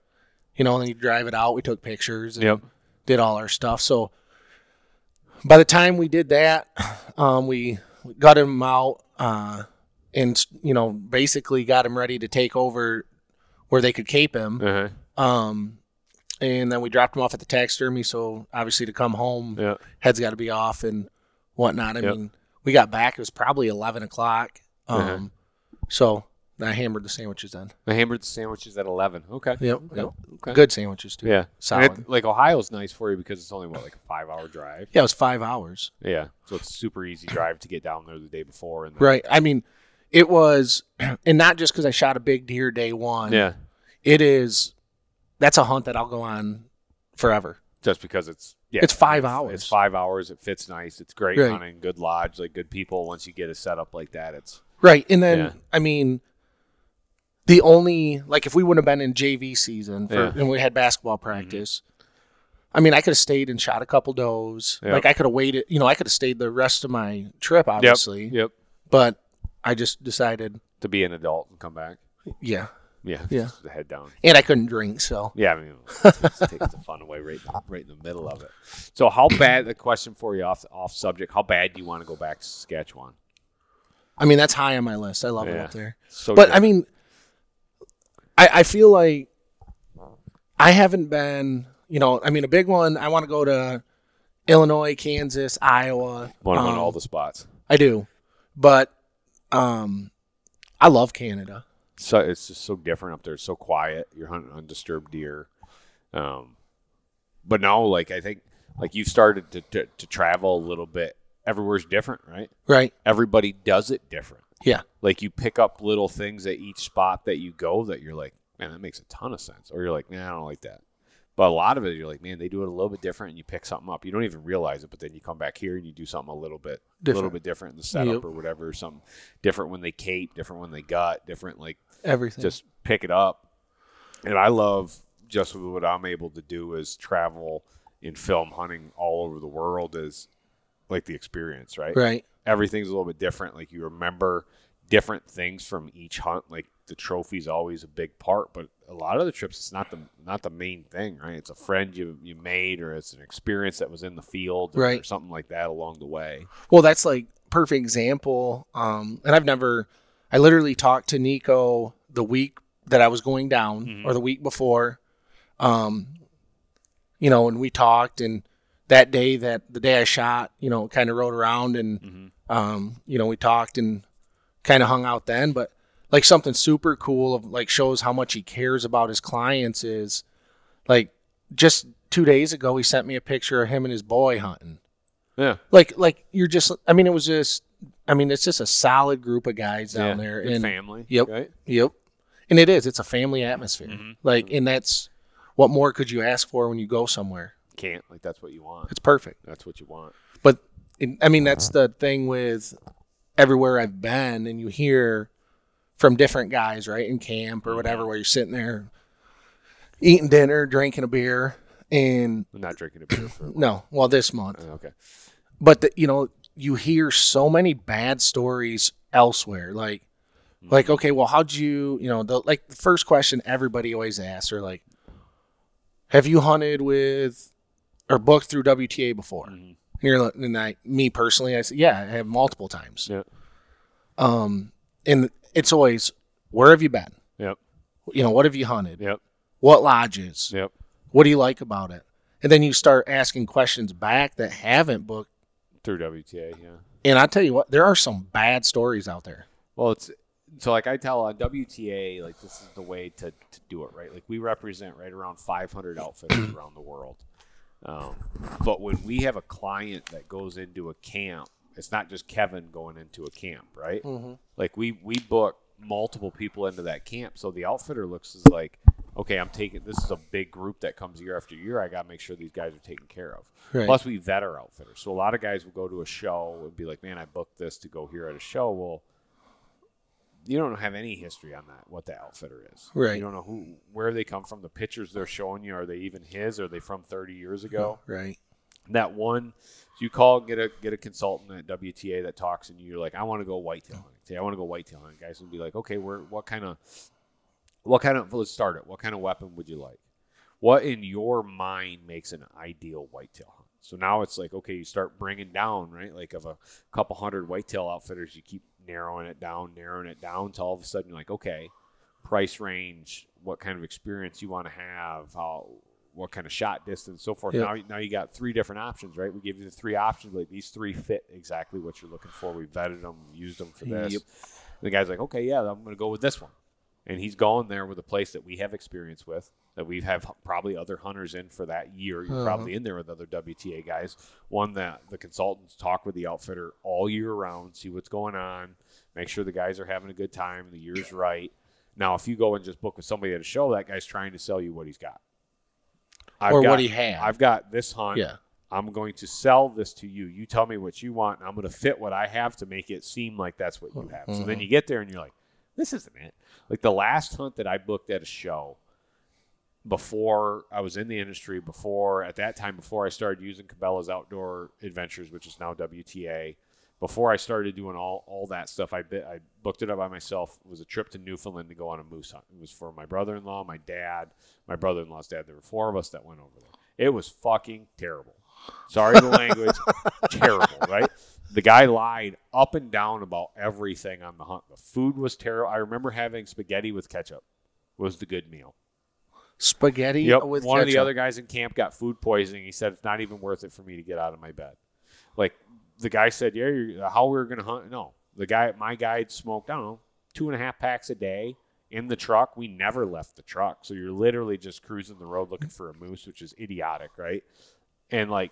You know, and then you drive it out. We took pictures and Yep. did all our stuff. So by the time we did that, um, we got him out uh, and, you know, basically got him ready to take over where they could cape him. Uh huh. Um, and then we dropped him off at the taxidermy. So obviously to come home, Yeah. head's got to be off and whatnot. I Yep. mean, we got back. It was probably eleven o'clock. Um, Uh-huh. so I hammered the sandwiches then. I hammered the sandwiches at eleven. Okay. Yep, yep. Okay. Good sandwiches too. Yeah. Solid. It- like Ohio's nice for you because it's only what like a five hour drive. Yeah, it was five hours. Yeah. So it's super easy drive to get down there the day before and then, Right. I mean, it was, and not just because I shot a big deer day one. Yeah. It is. That's a hunt that I'll go on forever. Just because it's yeah, It's five It's hours. five hours. It fits nice. It's great Right. hunting. Good lodge. Like good people. Once you get a setup like that, it's Right. And then, Yeah. I mean, the only, like, if we wouldn't have been in JV season for, Yeah. Mm-hmm. and we had basketball practice, I mean, I could have stayed and shot a couple does. Yep. Like, I could have waited, you know, I could have stayed the rest of my trip, obviously. Yep. But I just decided, To be an adult and come back. yeah. Yeah. Yeah. Just head down. And I couldn't drink. So, Yeah, I mean, it takes, takes the fun away right, in- right in the middle of it. So, how bad? The question for you off off subject: How bad do you want to go back to Saskatchewan? I mean, that's high on my list. I love it up there. So, but good. I mean, I, I feel like I haven't been, you know, I mean, a big one. I want to go to Illinois, Kansas, Iowa. want to um, all the spots. I do, but um, I love Canada. So it's just so different up there. It's so quiet. You're hunting undisturbed deer. Um, but no, like I think, like you've started to, to to travel a little bit. Everywhere's different, right? Right? Everybody does it different. Yeah. Like you pick up little things at each spot that you go that you're like, man, that makes a ton of sense. Or you're like, nah, I don't like that. But a lot of it, you're like, man, they do it a little bit different, and you pick something up. You don't even realize it, but then you come back here and you do something a little bit, a little Different. bit different in the setup Yep. or whatever. Something different when they cape, different when they gut, different like Everything. just pick it up. And I love just what I'm able to do is travel in film hunting all over the world is like the experience, right? right. Everything's a little bit different. Like you remember different things from each hunt. Like the trophy's always a big part, but a lot of the trips it's not the not the main thing, right? It's a friend you you made or it's an experience that was in the field or Right. something like that along the way. Well, that's like perfect example. Um, and I've never, I literally talked to Nico the week that I was going down Mhm. or the week before. Um, you know, and we talked and that day that the day I shot, you know, kind of rode around and, Mhm. um, you know, we talked and kind of hung out then, but like something super cool of like shows how much he cares about his clients is like just two days ago, he sent me a picture of him and his boy hunting Yeah. like like you're just i mean it was just i mean it's just a solid group of guys down yeah. there and family. Yep. Right? yep and it is it's a family atmosphere Mhm. like and that's what more could you ask for when you go somewhere Can't like that's what you want. it's perfect That's what you want. but i mean that's the thing with everywhere i've been and you hear from different guys right in camp or whatever where you're sitting there eating dinner drinking a beer and I'm not drinking a beer for no well this month Uh, okay. but the, you know you hear so many bad stories elsewhere like Like, okay, well, how'd you, you know, the like the first question everybody always asks are like, have you hunted with or booked through WTA before? And you're and I, me personally, I say, yeah, I have multiple times. Yeah. Um, and it's always, where have you been? Yep. You know, what have you hunted? Yep. What lodges? Yep. What do you like about it? And then you start asking questions back that haven't booked. Through WTA, yeah. And I tell you what, there are some bad stories out there. Well, it's so like I tell on WTA, like this is the way to, to do it, right? Like we represent right around 500 outfitters around the world. Um, but when we have a client that goes into a camp, it's not just Kevin going into a camp, right? Like we we book multiple people into that camp, so the outfitter looks as like, okay, I'm taking this is a big group that comes year after year. I got to make sure these guys are taken care of. Right. Plus, we vet our outfitters, so a lot of guys will go to a show and be like, man, I booked this to go here at a show. Well you don't have any history on that what the outfitter is. Right. you don't know who where they come from the pictures they're showing you are they even his are they from 30 years ago? Right. that one you call and get a get a consultant at WTA that talks and you're like I want to go whitetail hunting. Say I want to go whitetail hunting. Guys will be like okay where what kind of what kind of let's start it. What kind of weapon would you like? What in your mind makes an ideal whitetail hunt? So now it's like okay you start bringing down right like of a couple hundred whitetail outfitters you keep narrowing it down narrowing it down until all of a sudden you're like okay price range what kind of experience you want to have how what kind of shot distance so forth. Yeah. now now you got three different options right? We give you the three options like these three fit exactly what you're looking for. We vetted them used them for this. Yep. the guy's like okay yeah i'm going to go with this one and he's going there with a place that we have experience with that we have probably other hunters in for that year you're Uh-huh. probably in there with other wta guys one that the consultants talk with the outfitter all year round see what's going on make sure the guys are having a good time the year's right now if you go and just book with somebody at a show that guy's trying to sell you what he's got I've Or got- what he had. i've got this hunt Yeah. I'm going to sell this to you. You tell me what you want, and I'm going to fit what I have to make it seem like that's what you have. So Mm-hmm. then you get there and you're like, this isn't it. Like the last hunt that I booked at a show before I was in the industry, before at that time, before I started using Cabela's Outdoor Adventures, which is now WTA, before I started doing all, all that stuff, I bit, I booked it up by myself. It was a trip to Newfoundland to go on a moose hunt. It was for my brother in law, my dad, my brother in law's dad. There were four of us that went over there. It was fucking terrible. Sorry the language. terrible, right? The guy lied up and down about everything on the hunt. The food was terrible. I remember having spaghetti with ketchup was the good meal. Spaghetti Yep. with One of the other guys in camp got food poisoning. He said it's not even worth it for me to get out of my bed. Like the guy said, yeah, you're, how we were going to hunt? No, the guy, my guide smoked, I don't know, two and a half packs a day in the truck. We never left the truck. So you're literally just cruising the road looking for a moose, which is idiotic, right? And like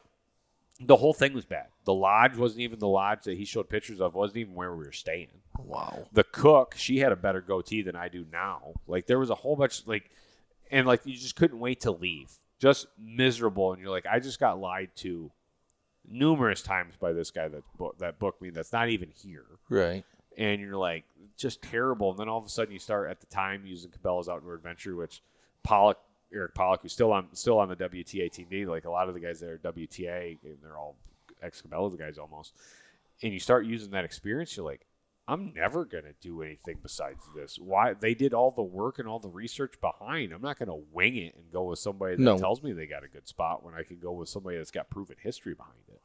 the whole thing was bad. The lodge wasn't even the lodge that he showed pictures of, wasn't even where we were staying Wow. the cook she had a better goatee than i do now like there was a whole bunch like and like you just couldn't wait to leave just miserable and you're like i just got lied to numerous times by this guy that book, that booked me that's not even here Right. and you're like just terrible and then all of a sudden you start at the time using cabela's outdoor adventure which pollock eric pollock who's still on still on the wta team. Like a lot of the guys that are wta and they're all ex cabela's guys almost. And you start using that experience you're like i'm never going to do anything besides this. Why they did all the work and all the research behind. I'm not going to wing it and go with somebody that No. tells me they got a good spot when i can go with somebody that's got proven history behind it.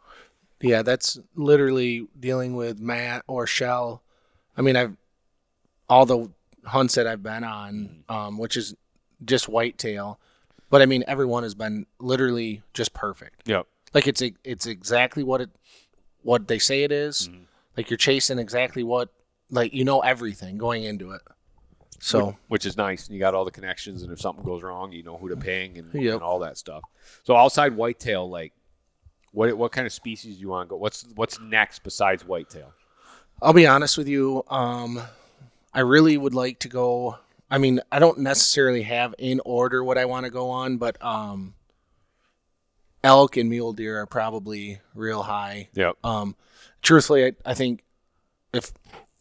Yeah, that's literally dealing with Matt or Shell. I mean, I've all the hunts that I've been on, um, which is just whitetail, but I mean, everyone has been literally just perfect. yep Like it's a, it's exactly what it what they say it is. Like you're chasing exactly what like you know everything going into it. So which is nice. You got all the connections, and if something goes wrong, you know who to ping and, Yep. and all that stuff. So outside whitetail, like what what kind of species do you want to go? What's what's next besides whitetail? I'll be honest with you. Um, I really would like to go. I mean, I don't necessarily have in order what I want to go on, but um, elk and mule deer are probably real high. Yep. Um, truthfully, I, I think if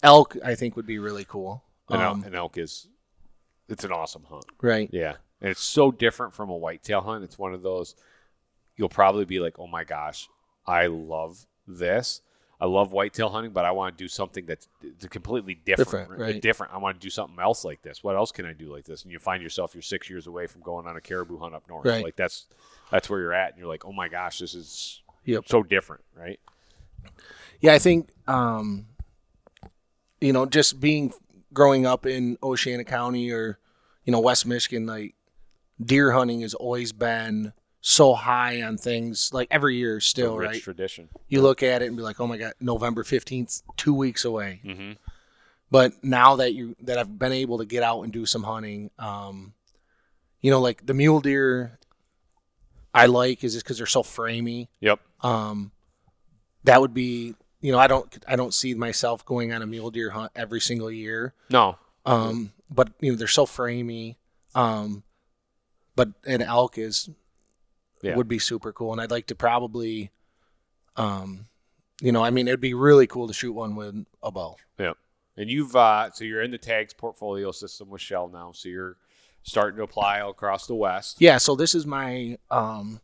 elk, I think would be really cool. An, elk, Um, an elk is it's an awesome hunt. right. Yeah, and it's so different from a whitetail hunt. It's one of those you'll probably be like, "Oh my gosh, I love this." I love whitetail hunting, but I want to do something that's completely different. Different, right. Different. I want to do something else like this. What else can I do like this? And you find yourself you're six years away from going on a caribou hunt up north. Right. Like that's that's where you're at, and you're like, oh my gosh, this is Yep. so different, right? Yeah, I think um, you know, just being growing up in Oceana County or you know West Michigan, like deer hunting has always been so high on things. Like every year, still, rich right? tradition. You look at it and be like, oh my god, November fifteenth, two weeks away. Mm-hmm. But now that you that I've been able to get out and do some hunting, um, you know, like the mule deer, I like is just because they're so framey. Yep. Um, that would be, you know, I don't I don't see myself going on a mule deer hunt every single year. No. Um, but you know, they're so framey. Um, but an elk is Yeah. would be super cool, and I'd like to probably, um, you know, I mean, it'd be really cool to shoot one with a bow. Yeah. And you've uh, so you're in the tags portfolio system with Shell now, so you're starting to apply across the West. Yeah, so this is my um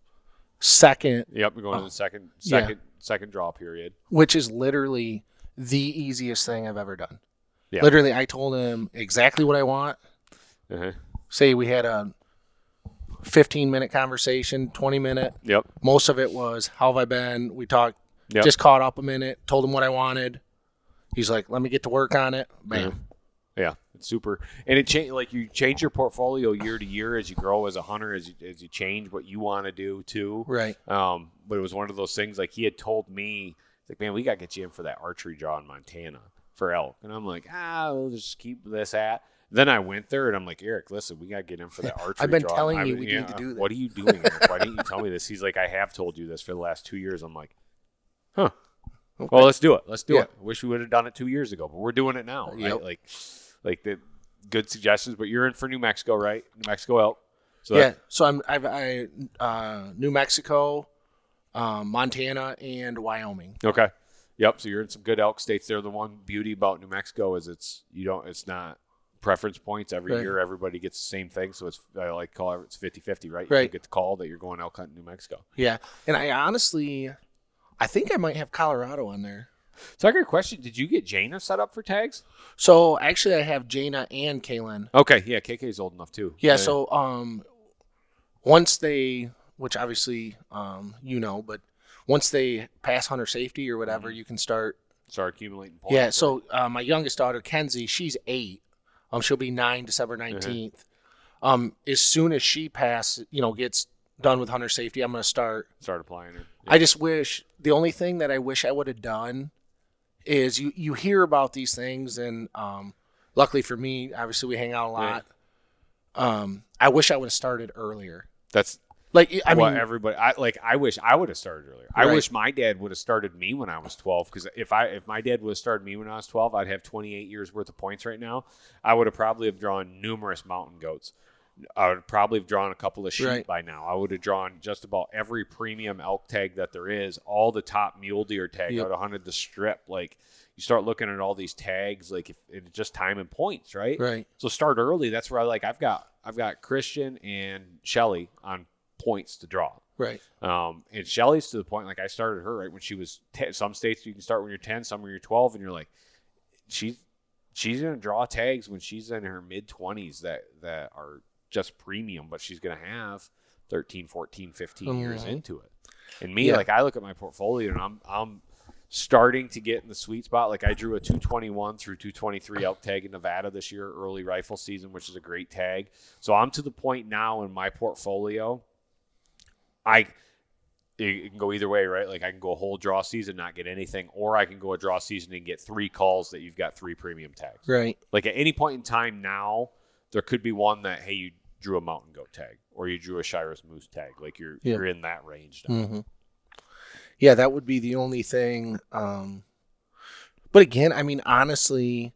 second, Yep. We're going to Oh. the second Yeah. second second draw period. which is literally the easiest thing I've ever done. Yeah. Literally, I told him exactly what I want. Uh-huh. Say we had a 15 minute conversation, 20 minute. Yep. Most of it was, How have I been? We talked, Yep. just caught up a minute, told him what I wanted. He's like, Let me get to work on it. Bam. Yeah, it's super, and it change like you change your portfolio year to year as you grow as a hunter, as you as you change what you want to do too. Right. Um, but it was one of those things like he had told me, like, man, we got to get you in for that archery draw in Montana for elk, and I'm like, ah, we'll just keep this at. Then I went there and I'm like, Eric, listen, we got to get in for that archery. I've been draw." telling I you we need to do that. What are you doing? Eric? Why didn't you tell me this? He's like, I have told you this for the last two years. I'm like, huh. Well, let's do it. Let's do Yeah. it. Wish we would have done it two years ago, but we're doing it now. Right? Yep. Like, like the good suggestions. But you're in for New Mexico, right? New Mexico elk. So yeah. that- So I'm, I've, I, uh, New Mexico, um, Montana, and Wyoming. okay. Yep. So you're in some good elk states. There. The one beauty about New Mexico is it's you don't it's not preference points every Right. year. Everybody gets the same thing. So it's I like call it it's 50-50, right? You Right. get the call that you're going elk hunting in New Mexico. Yeah. And I honestly, I think I might have Colorado on there. So I got a question. Did you get Jaina set up for tags? So actually, I have Jaina and Kaylin. Okay. Yeah. KK's old enough too. Yeah. So um, once they, which obviously um, you know, but once they pass hunter safety or whatever, you can start. start accumulating points. Yeah. So uh, my youngest daughter Kenzie, she's eight. Um, she'll be nine December 19th Um, as soon as she passes, you know, gets done with hunter safety, I'm gonna start. start applying it. I just wish the only thing that I wish I would have done is you you hear about these things and um, luckily for me, obviously we hang out a lot. Um, I wish I would have started earlier. That's Like I I mean, everybody. I like. I wish I would have started earlier. I wish my dad would have started me when I was twelve. Because if I if my dad would have started me when I was twelve, I'd have twenty eight years worth of points right now. I would have probably have drawn numerous mountain goats. I would probably have drawn a couple of sheep Right. by now. I would have drawn just about every premium elk tag that there is, all the top mule deer tag. Yep. I would have hunted the strip. Like you start looking at all these tags, like if it's just time and points, right? right, So start early. That's where I like. I've got I've got Christian and Shelly on points to draw. right, Um, and Shelly's to the point like I started her right when she was 10. Some states you can start when you're 10, some when you're 12, and you're like, she's she's gonna draw tags when she's in her mid 20s that that are just premium, but she's gonna have 13, 14, 15 years Mhm. into it. And me, Yeah. like I look at my portfolio and I'm I'm starting to get in the sweet spot. Like I drew a 221 through 223 elk tag in Nevada this year, early rifle season, which is a great tag. So I'm to the point now in my portfolio. I it can go either way, right? Like I can go a whole draw season, not get anything, or I can go a draw season and get three calls that you've got three premium tags. right, Like at any point in time now, there could be one that hey, you drew a mountain goat tag, or you drew a Shiras moose tag. Like you're Yeah. you're in that range now. hmm Yeah, that would be the only thing. Um, but again, I mean, honestly,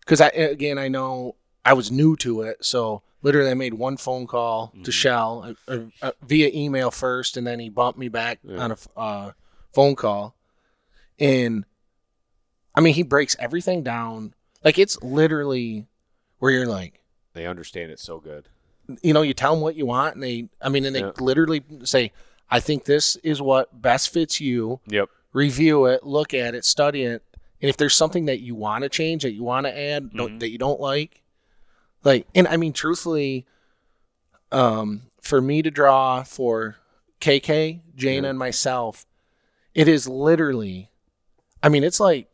because I again I know I was new to it, so literally I made one phone call to Mhm. Shell uh, uh, via email first, and then he bumped me back Yeah. on a uh, phone call, and I mean he breaks everything down like it's literally where you're like, They understand it so good. you know, you tell them what you want, and they, I mean, and they Yeah. literally say, I think this is what best fits you Yep. review it, look at it, study it, and if there's something that you want to change, that you want to add, don't- Mhm. that you don't like, like, and I mean, truthfully, um, for me to draw for KK, Jana, Yeah. and myself, it is literally, I mean, it's like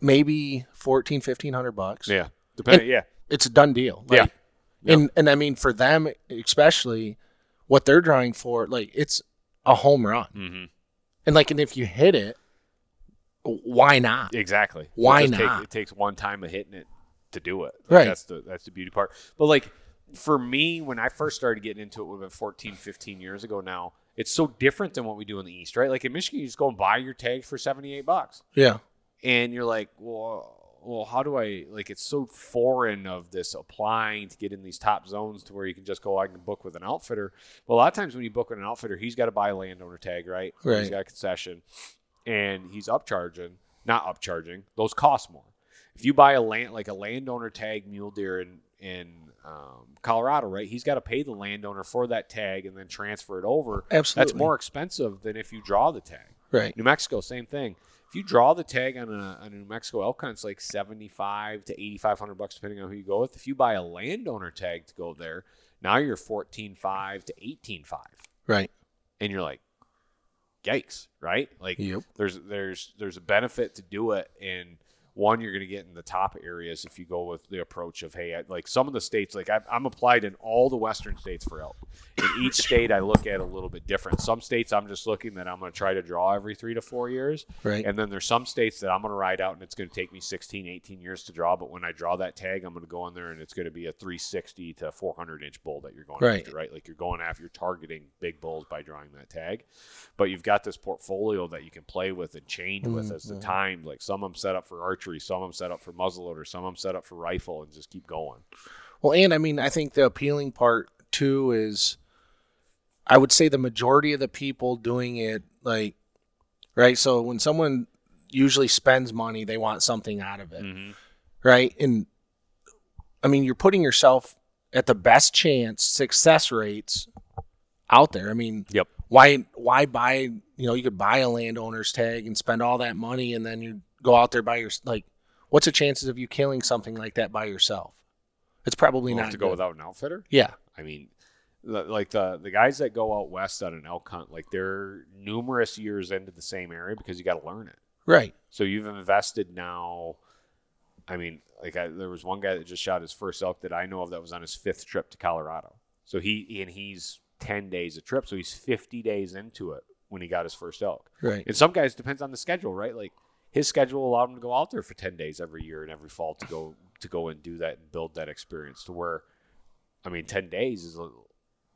maybe 14, 1500 bucks. Yeah. Depending. yeah. It's a done deal. Yeah. Like, And and I mean for them especially, what they're drawing for, like it's a home run. Mm-hmm. And like, and if you hit it, why not? Exactly. Why just take- not? it takes one time of hitting it to do it. Like, Right. That's the that's the beauty part. But like for me, when I first started getting into it, would have been 14, 15 years ago now. It's so different than what we do in the East, right? Like in Michigan, you just go and buy your tags for seventy eight bucks, Yeah. and you're like, well. Well, how do I like? It's so foreign of this applying to get in these top zones to where you can just go. I can book with an outfitter. Well, a lot of times when you book with an outfitter, he's got to buy a landowner tag, right? He's Right. got a concession, and he's upcharging, not upcharging. Those cost more. If you buy a land like a landowner tag mule deer in in um, Colorado, right? He's got to pay the landowner for that tag and then transfer it over. Absolutely. That's more expensive than if you draw the tag. Right. New Mexico, same thing. If you draw the tag on a, on a New Mexico elk hunt, it's like seventy five to eighty five hundred bucks depending on who you go with. If you buy a landowner tag to go there, now you're fourteen five to eighteen five, Right. and you're like, yikes, right? Like Yep. there's there's there's a benefit to do it and one you're going to get in the top areas if you go with the approach of hey I, like some of the states like I've, i'm applied in all the western states for elk in each state i look at a little bit different some states i'm just looking that i'm going to try to draw every three to four years Right. and then there's some states that i'm going to ride out and it's going to take me 16 18 years to draw but when i draw that tag i'm going to go in there and it's going to be a 360 to 400 inch bull that you're going Right. after right like you're going after you're targeting big bulls by drawing that tag but you've got this portfolio that you can play with and change with as the Mhm. time. Like some of them set up for archery, some of them set up for muzzleloader, some of them set up for rifle, and just keep going. Well, and I mean, I think the appealing part too is, I would say the majority of the people doing it, like, right. So when someone usually spends money, they want something out of it, Mm-hmm. right? And I mean, you're putting yourself at the best chance success rates out there. I mean, Yep. why why buy? You know, you could buy a landowner's tag and spend all that money, and then you go out there by your like. What's the chances of you killing something like that by yourself? It's probably We'll not have to go without an outfitter. Yeah, I mean, the- like the the guys that go out west on an elk hunt, like they're numerous years into the same area because you got to learn it. right. So you've invested now. I mean, like I, there was one guy that just shot his first elk that I know of that was on his fifth trip to Colorado. So he and he's ten days a trip, so he's fifty days into it when he got his first elk. Right. And some guys depends on the schedule, right? Like his schedule allowed him to go out there for ten days every year and every fall to go to go and do that and build that experience. To where, I mean, ten days is a,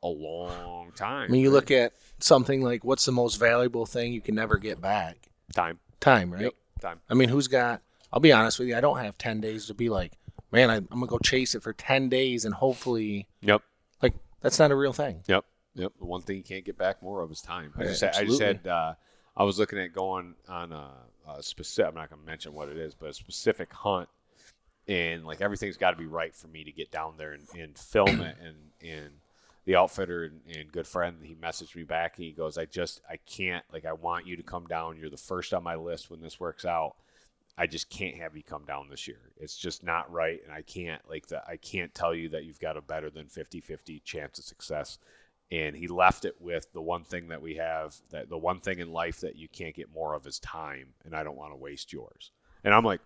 a long time. I mean, you look at something like what's the most valuable thing you can never get back? time, Time, right? Yep, time. I mean, who's got? I'll be honest with you. I don't have ten days to be like, man, I, I'm gonna go chase it for ten days and hopefully, Yep. like, that's not a real thing. Yep. Yep. The one thing you can't get back more of is time. I Yeah, just, had, I just had, uh, I was looking at going on a, a specific, I'm not going to mention what it is, but a specific hunt. And like everything's got to be right for me to get down there and, and film it. And, and the outfitter and, and good friend, he messaged me back. He goes, I just, I can't, like, I want you to come down. You're the first on my list when this works out. I just can't have you come down this year. It's just not right. And I can't, like, the, I can't tell you that you've got a better than 50 50 chance of success and he left it with the one thing that we have that the one thing in life that you can't get more of is time and i don't want to waste yours and i'm like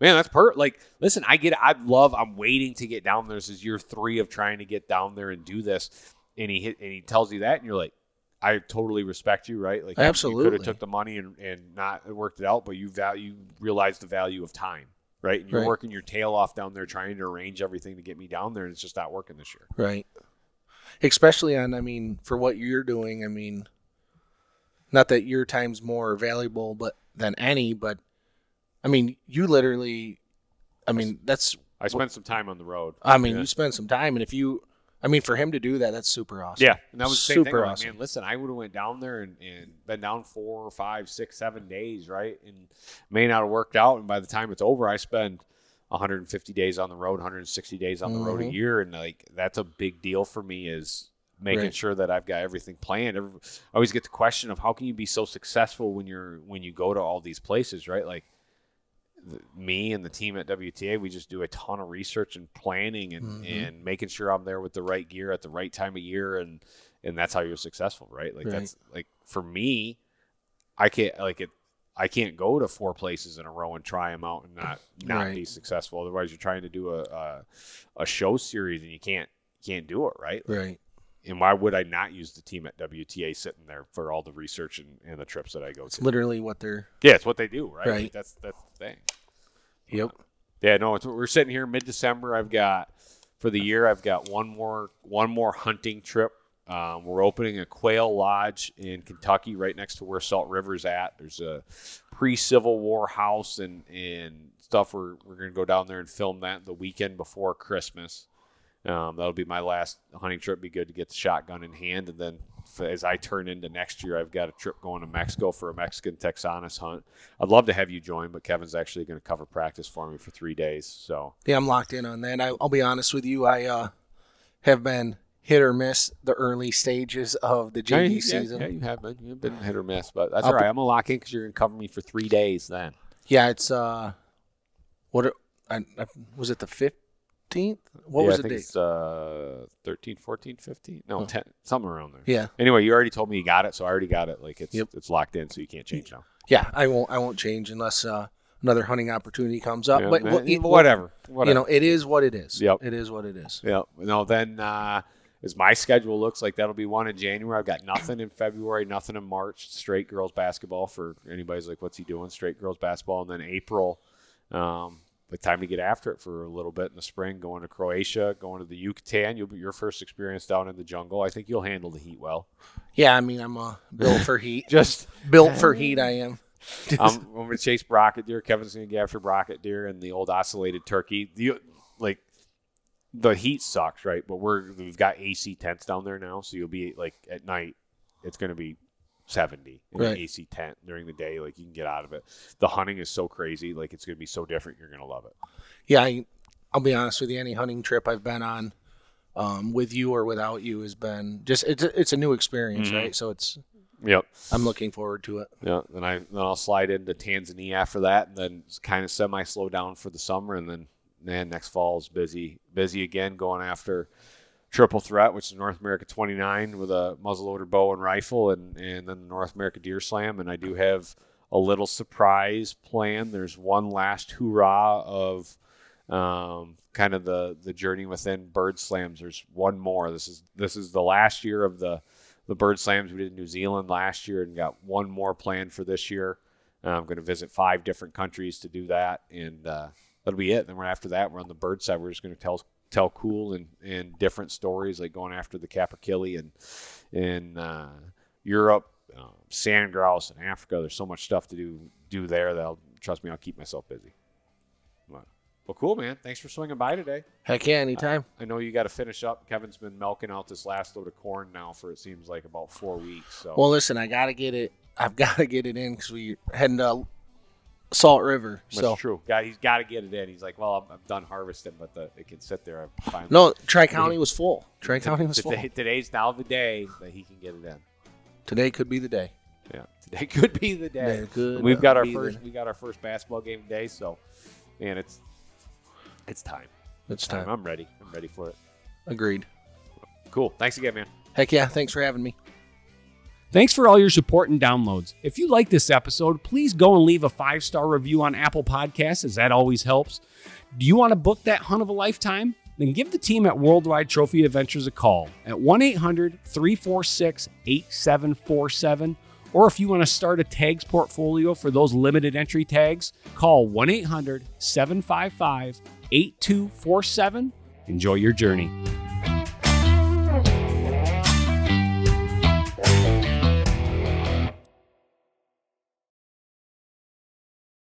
man that's per like listen i get it i love i'm waiting to get down there this is year three of trying to get down there and do this and he hit and he tells you that and you're like I totally respect you, right? Like you- you could have took the money and, and not worked it out, but you value you realize the value of time, right? And you're Right. working your tail off down there trying to arrange everything to get me down there, and it's just not working this year. Right. Especially on, I mean, for what you're doing, I mean, not that your time's more valuable, but than any, but I mean, you literally, I mean, that's, I spent some time on the road. I mean, Yeah. you spend some time, and if you, I mean, for him to do that, that's super awesome. Yeah, and that was the same thing. Super awesome. man, listen, I would have went down there and, and been down four, five, six, seven days, right? And may not have worked out. And by the time it's over, I spend 150 days on the road, 160 days on the road a Mhm. year, and like that's a big deal for me. Is making Right. sure that I've got everything planned. I always get the question of how can you be so successful when you're when you go to all these places, right? Like the, me and the team at WTA, we just do a ton of research and planning and, Mhm. and making sure I'm there with the right gear at the right time of year and and that's how you're successful, right? Like Right. that's like for me, I can't like it. I can't go to four places in a row and try them out and not not Right. be successful. Otherwise, you're trying to do a, a a show series and you can't can't do it right. Right. And why would I not use the team at WTA sitting there for all the research and, and the trips that I go It's to? literally what they're. Yeah, it's what they do, right? Right. Like, that's that's the thing. Yep. Yeah, no, it's, we're sitting here mid December. I've got for the year. I've got one more one more hunting trip. Um, we're opening a quail lodge in Kentucky, right next to where Salt River's at. There's a pre-Civil War house and and stuff. We're we're gonna go down there and film that the weekend before Christmas. Um, that'll be my last hunting trip. Be good to get the shotgun in hand, and then as I turn into next year, I've got a trip going to Mexico for a Mexican Texanus hunt. I'd love to have you join, but Kevin's actually going to cover practice for me for three days. So Yeah, I'm locked in on that. I, I'll be honest with you. I uh, have been hit or miss the early stages of the yeah, JD season. yeah, you have been. You've been hit or miss, but that's I'll all right. be- I'm gonna lock in because you're gonna cover me for three days. Then Yeah, it's uh, what I, I, was it the fifteenth? What yeah, was I the think date? it's uh, 13, 14, 15? No, Oh. 10, something around there. Yeah, Anyway, you already told me you got it, so I already got it. Like it's Yep. it's locked in, so you can't change now. yeah. I won't. I won't change unless uh, another hunting opportunity comes up. Yeah, but man, whatever, whatever. You know, it is what it is. Yep. It is what it is. Yeah. No, then uh, as my schedule looks like, that'll be one in January. I've got nothing in February, nothing in March. Straight girls basketball for anybody's like, what's he doing? Straight girls basketball, and then April. Um, the time to get after it for a little bit in the spring, going to Croatia, going to the Yucatan. You'll be your first experience down in the jungle. I think you'll handle the heat well. Yeah, I mean, I'm uh, built for heat. Just built for heat. I am. I'm, I'm going to chase brocket deer. Kevin's going to get after brocket deer and the old ocellated turkey. The like the heat sucks, right? But we're we've got AC tents down there now, so you'll be like at night. It's going to be 70 in an Right. AC tent during the day. Like you can get out of it. The hunting is so crazy. Like it's going to be so different. You're going to love it. Yeah, I, I'll be honest with you. Any hunting trip I've been on, um, with you or without you, has been just it's a, it's a new experience, Mhm. right? So it's Yep. I'm looking forward to it. Yeah. Then I then I'll slide into Tanzania after that, and then kind of semi slow down for the summer, and then man, next fall is busy busy again, going after triple threat, which is North America 29 with a muzzleloader bow and rifle, and and then the North America Deer Slam, and I do have a little surprise plan. There's one last hurrah of um, kind of the the journey within bird slams. There's one more. This is this is the last year of the the bird slams we did in New Zealand last year, and got one more planned for this year. I'm going to visit five different countries to do that, and uh, that'll be it. Then we're after that, we're on the bird side. We're just going to tell tell cool and, and different stories, like going after the capercaillie and in uh, Europe, um, sand grouse in Africa. There's so much stuff to do do there that I'll trust me. I'll keep myself busy. But, well, cool, man. Thanks for swinging by today. Heck yeah, anytime. I know you got to finish up. Kevin's been milking out this last load of corn now for it seems like about four weeks. So Well, listen, I gotta get it. I've got to get it in because we heading to Salt River. that's So true. Got he's got to get it in. He's like, well, I'm, I'm done harvesting, but the, it can sit there. No, Tri County was full. Tri County was full. Today's now the day that he can get it in. Today could be the day. Yeah, today could be the day. We've got our first we got our first basketball game today, so man, it's it's time. It's time. I'm ready. I'm ready for it. Agreed. Cool. Thanks again, man. Heck yeah. Thanks for having me. Thanks for all your support and downloads. If you like this episode, please go and leave a five star review on Apple Podcasts, as that always helps. Do you want to book that hunt of a lifetime? Then give the team at Worldwide Trophy Adventures a call at 1 800 346 8747. Or if you want to start a tags portfolio for those limited entry tags, call 1 800 755 8247. Enjoy your journey.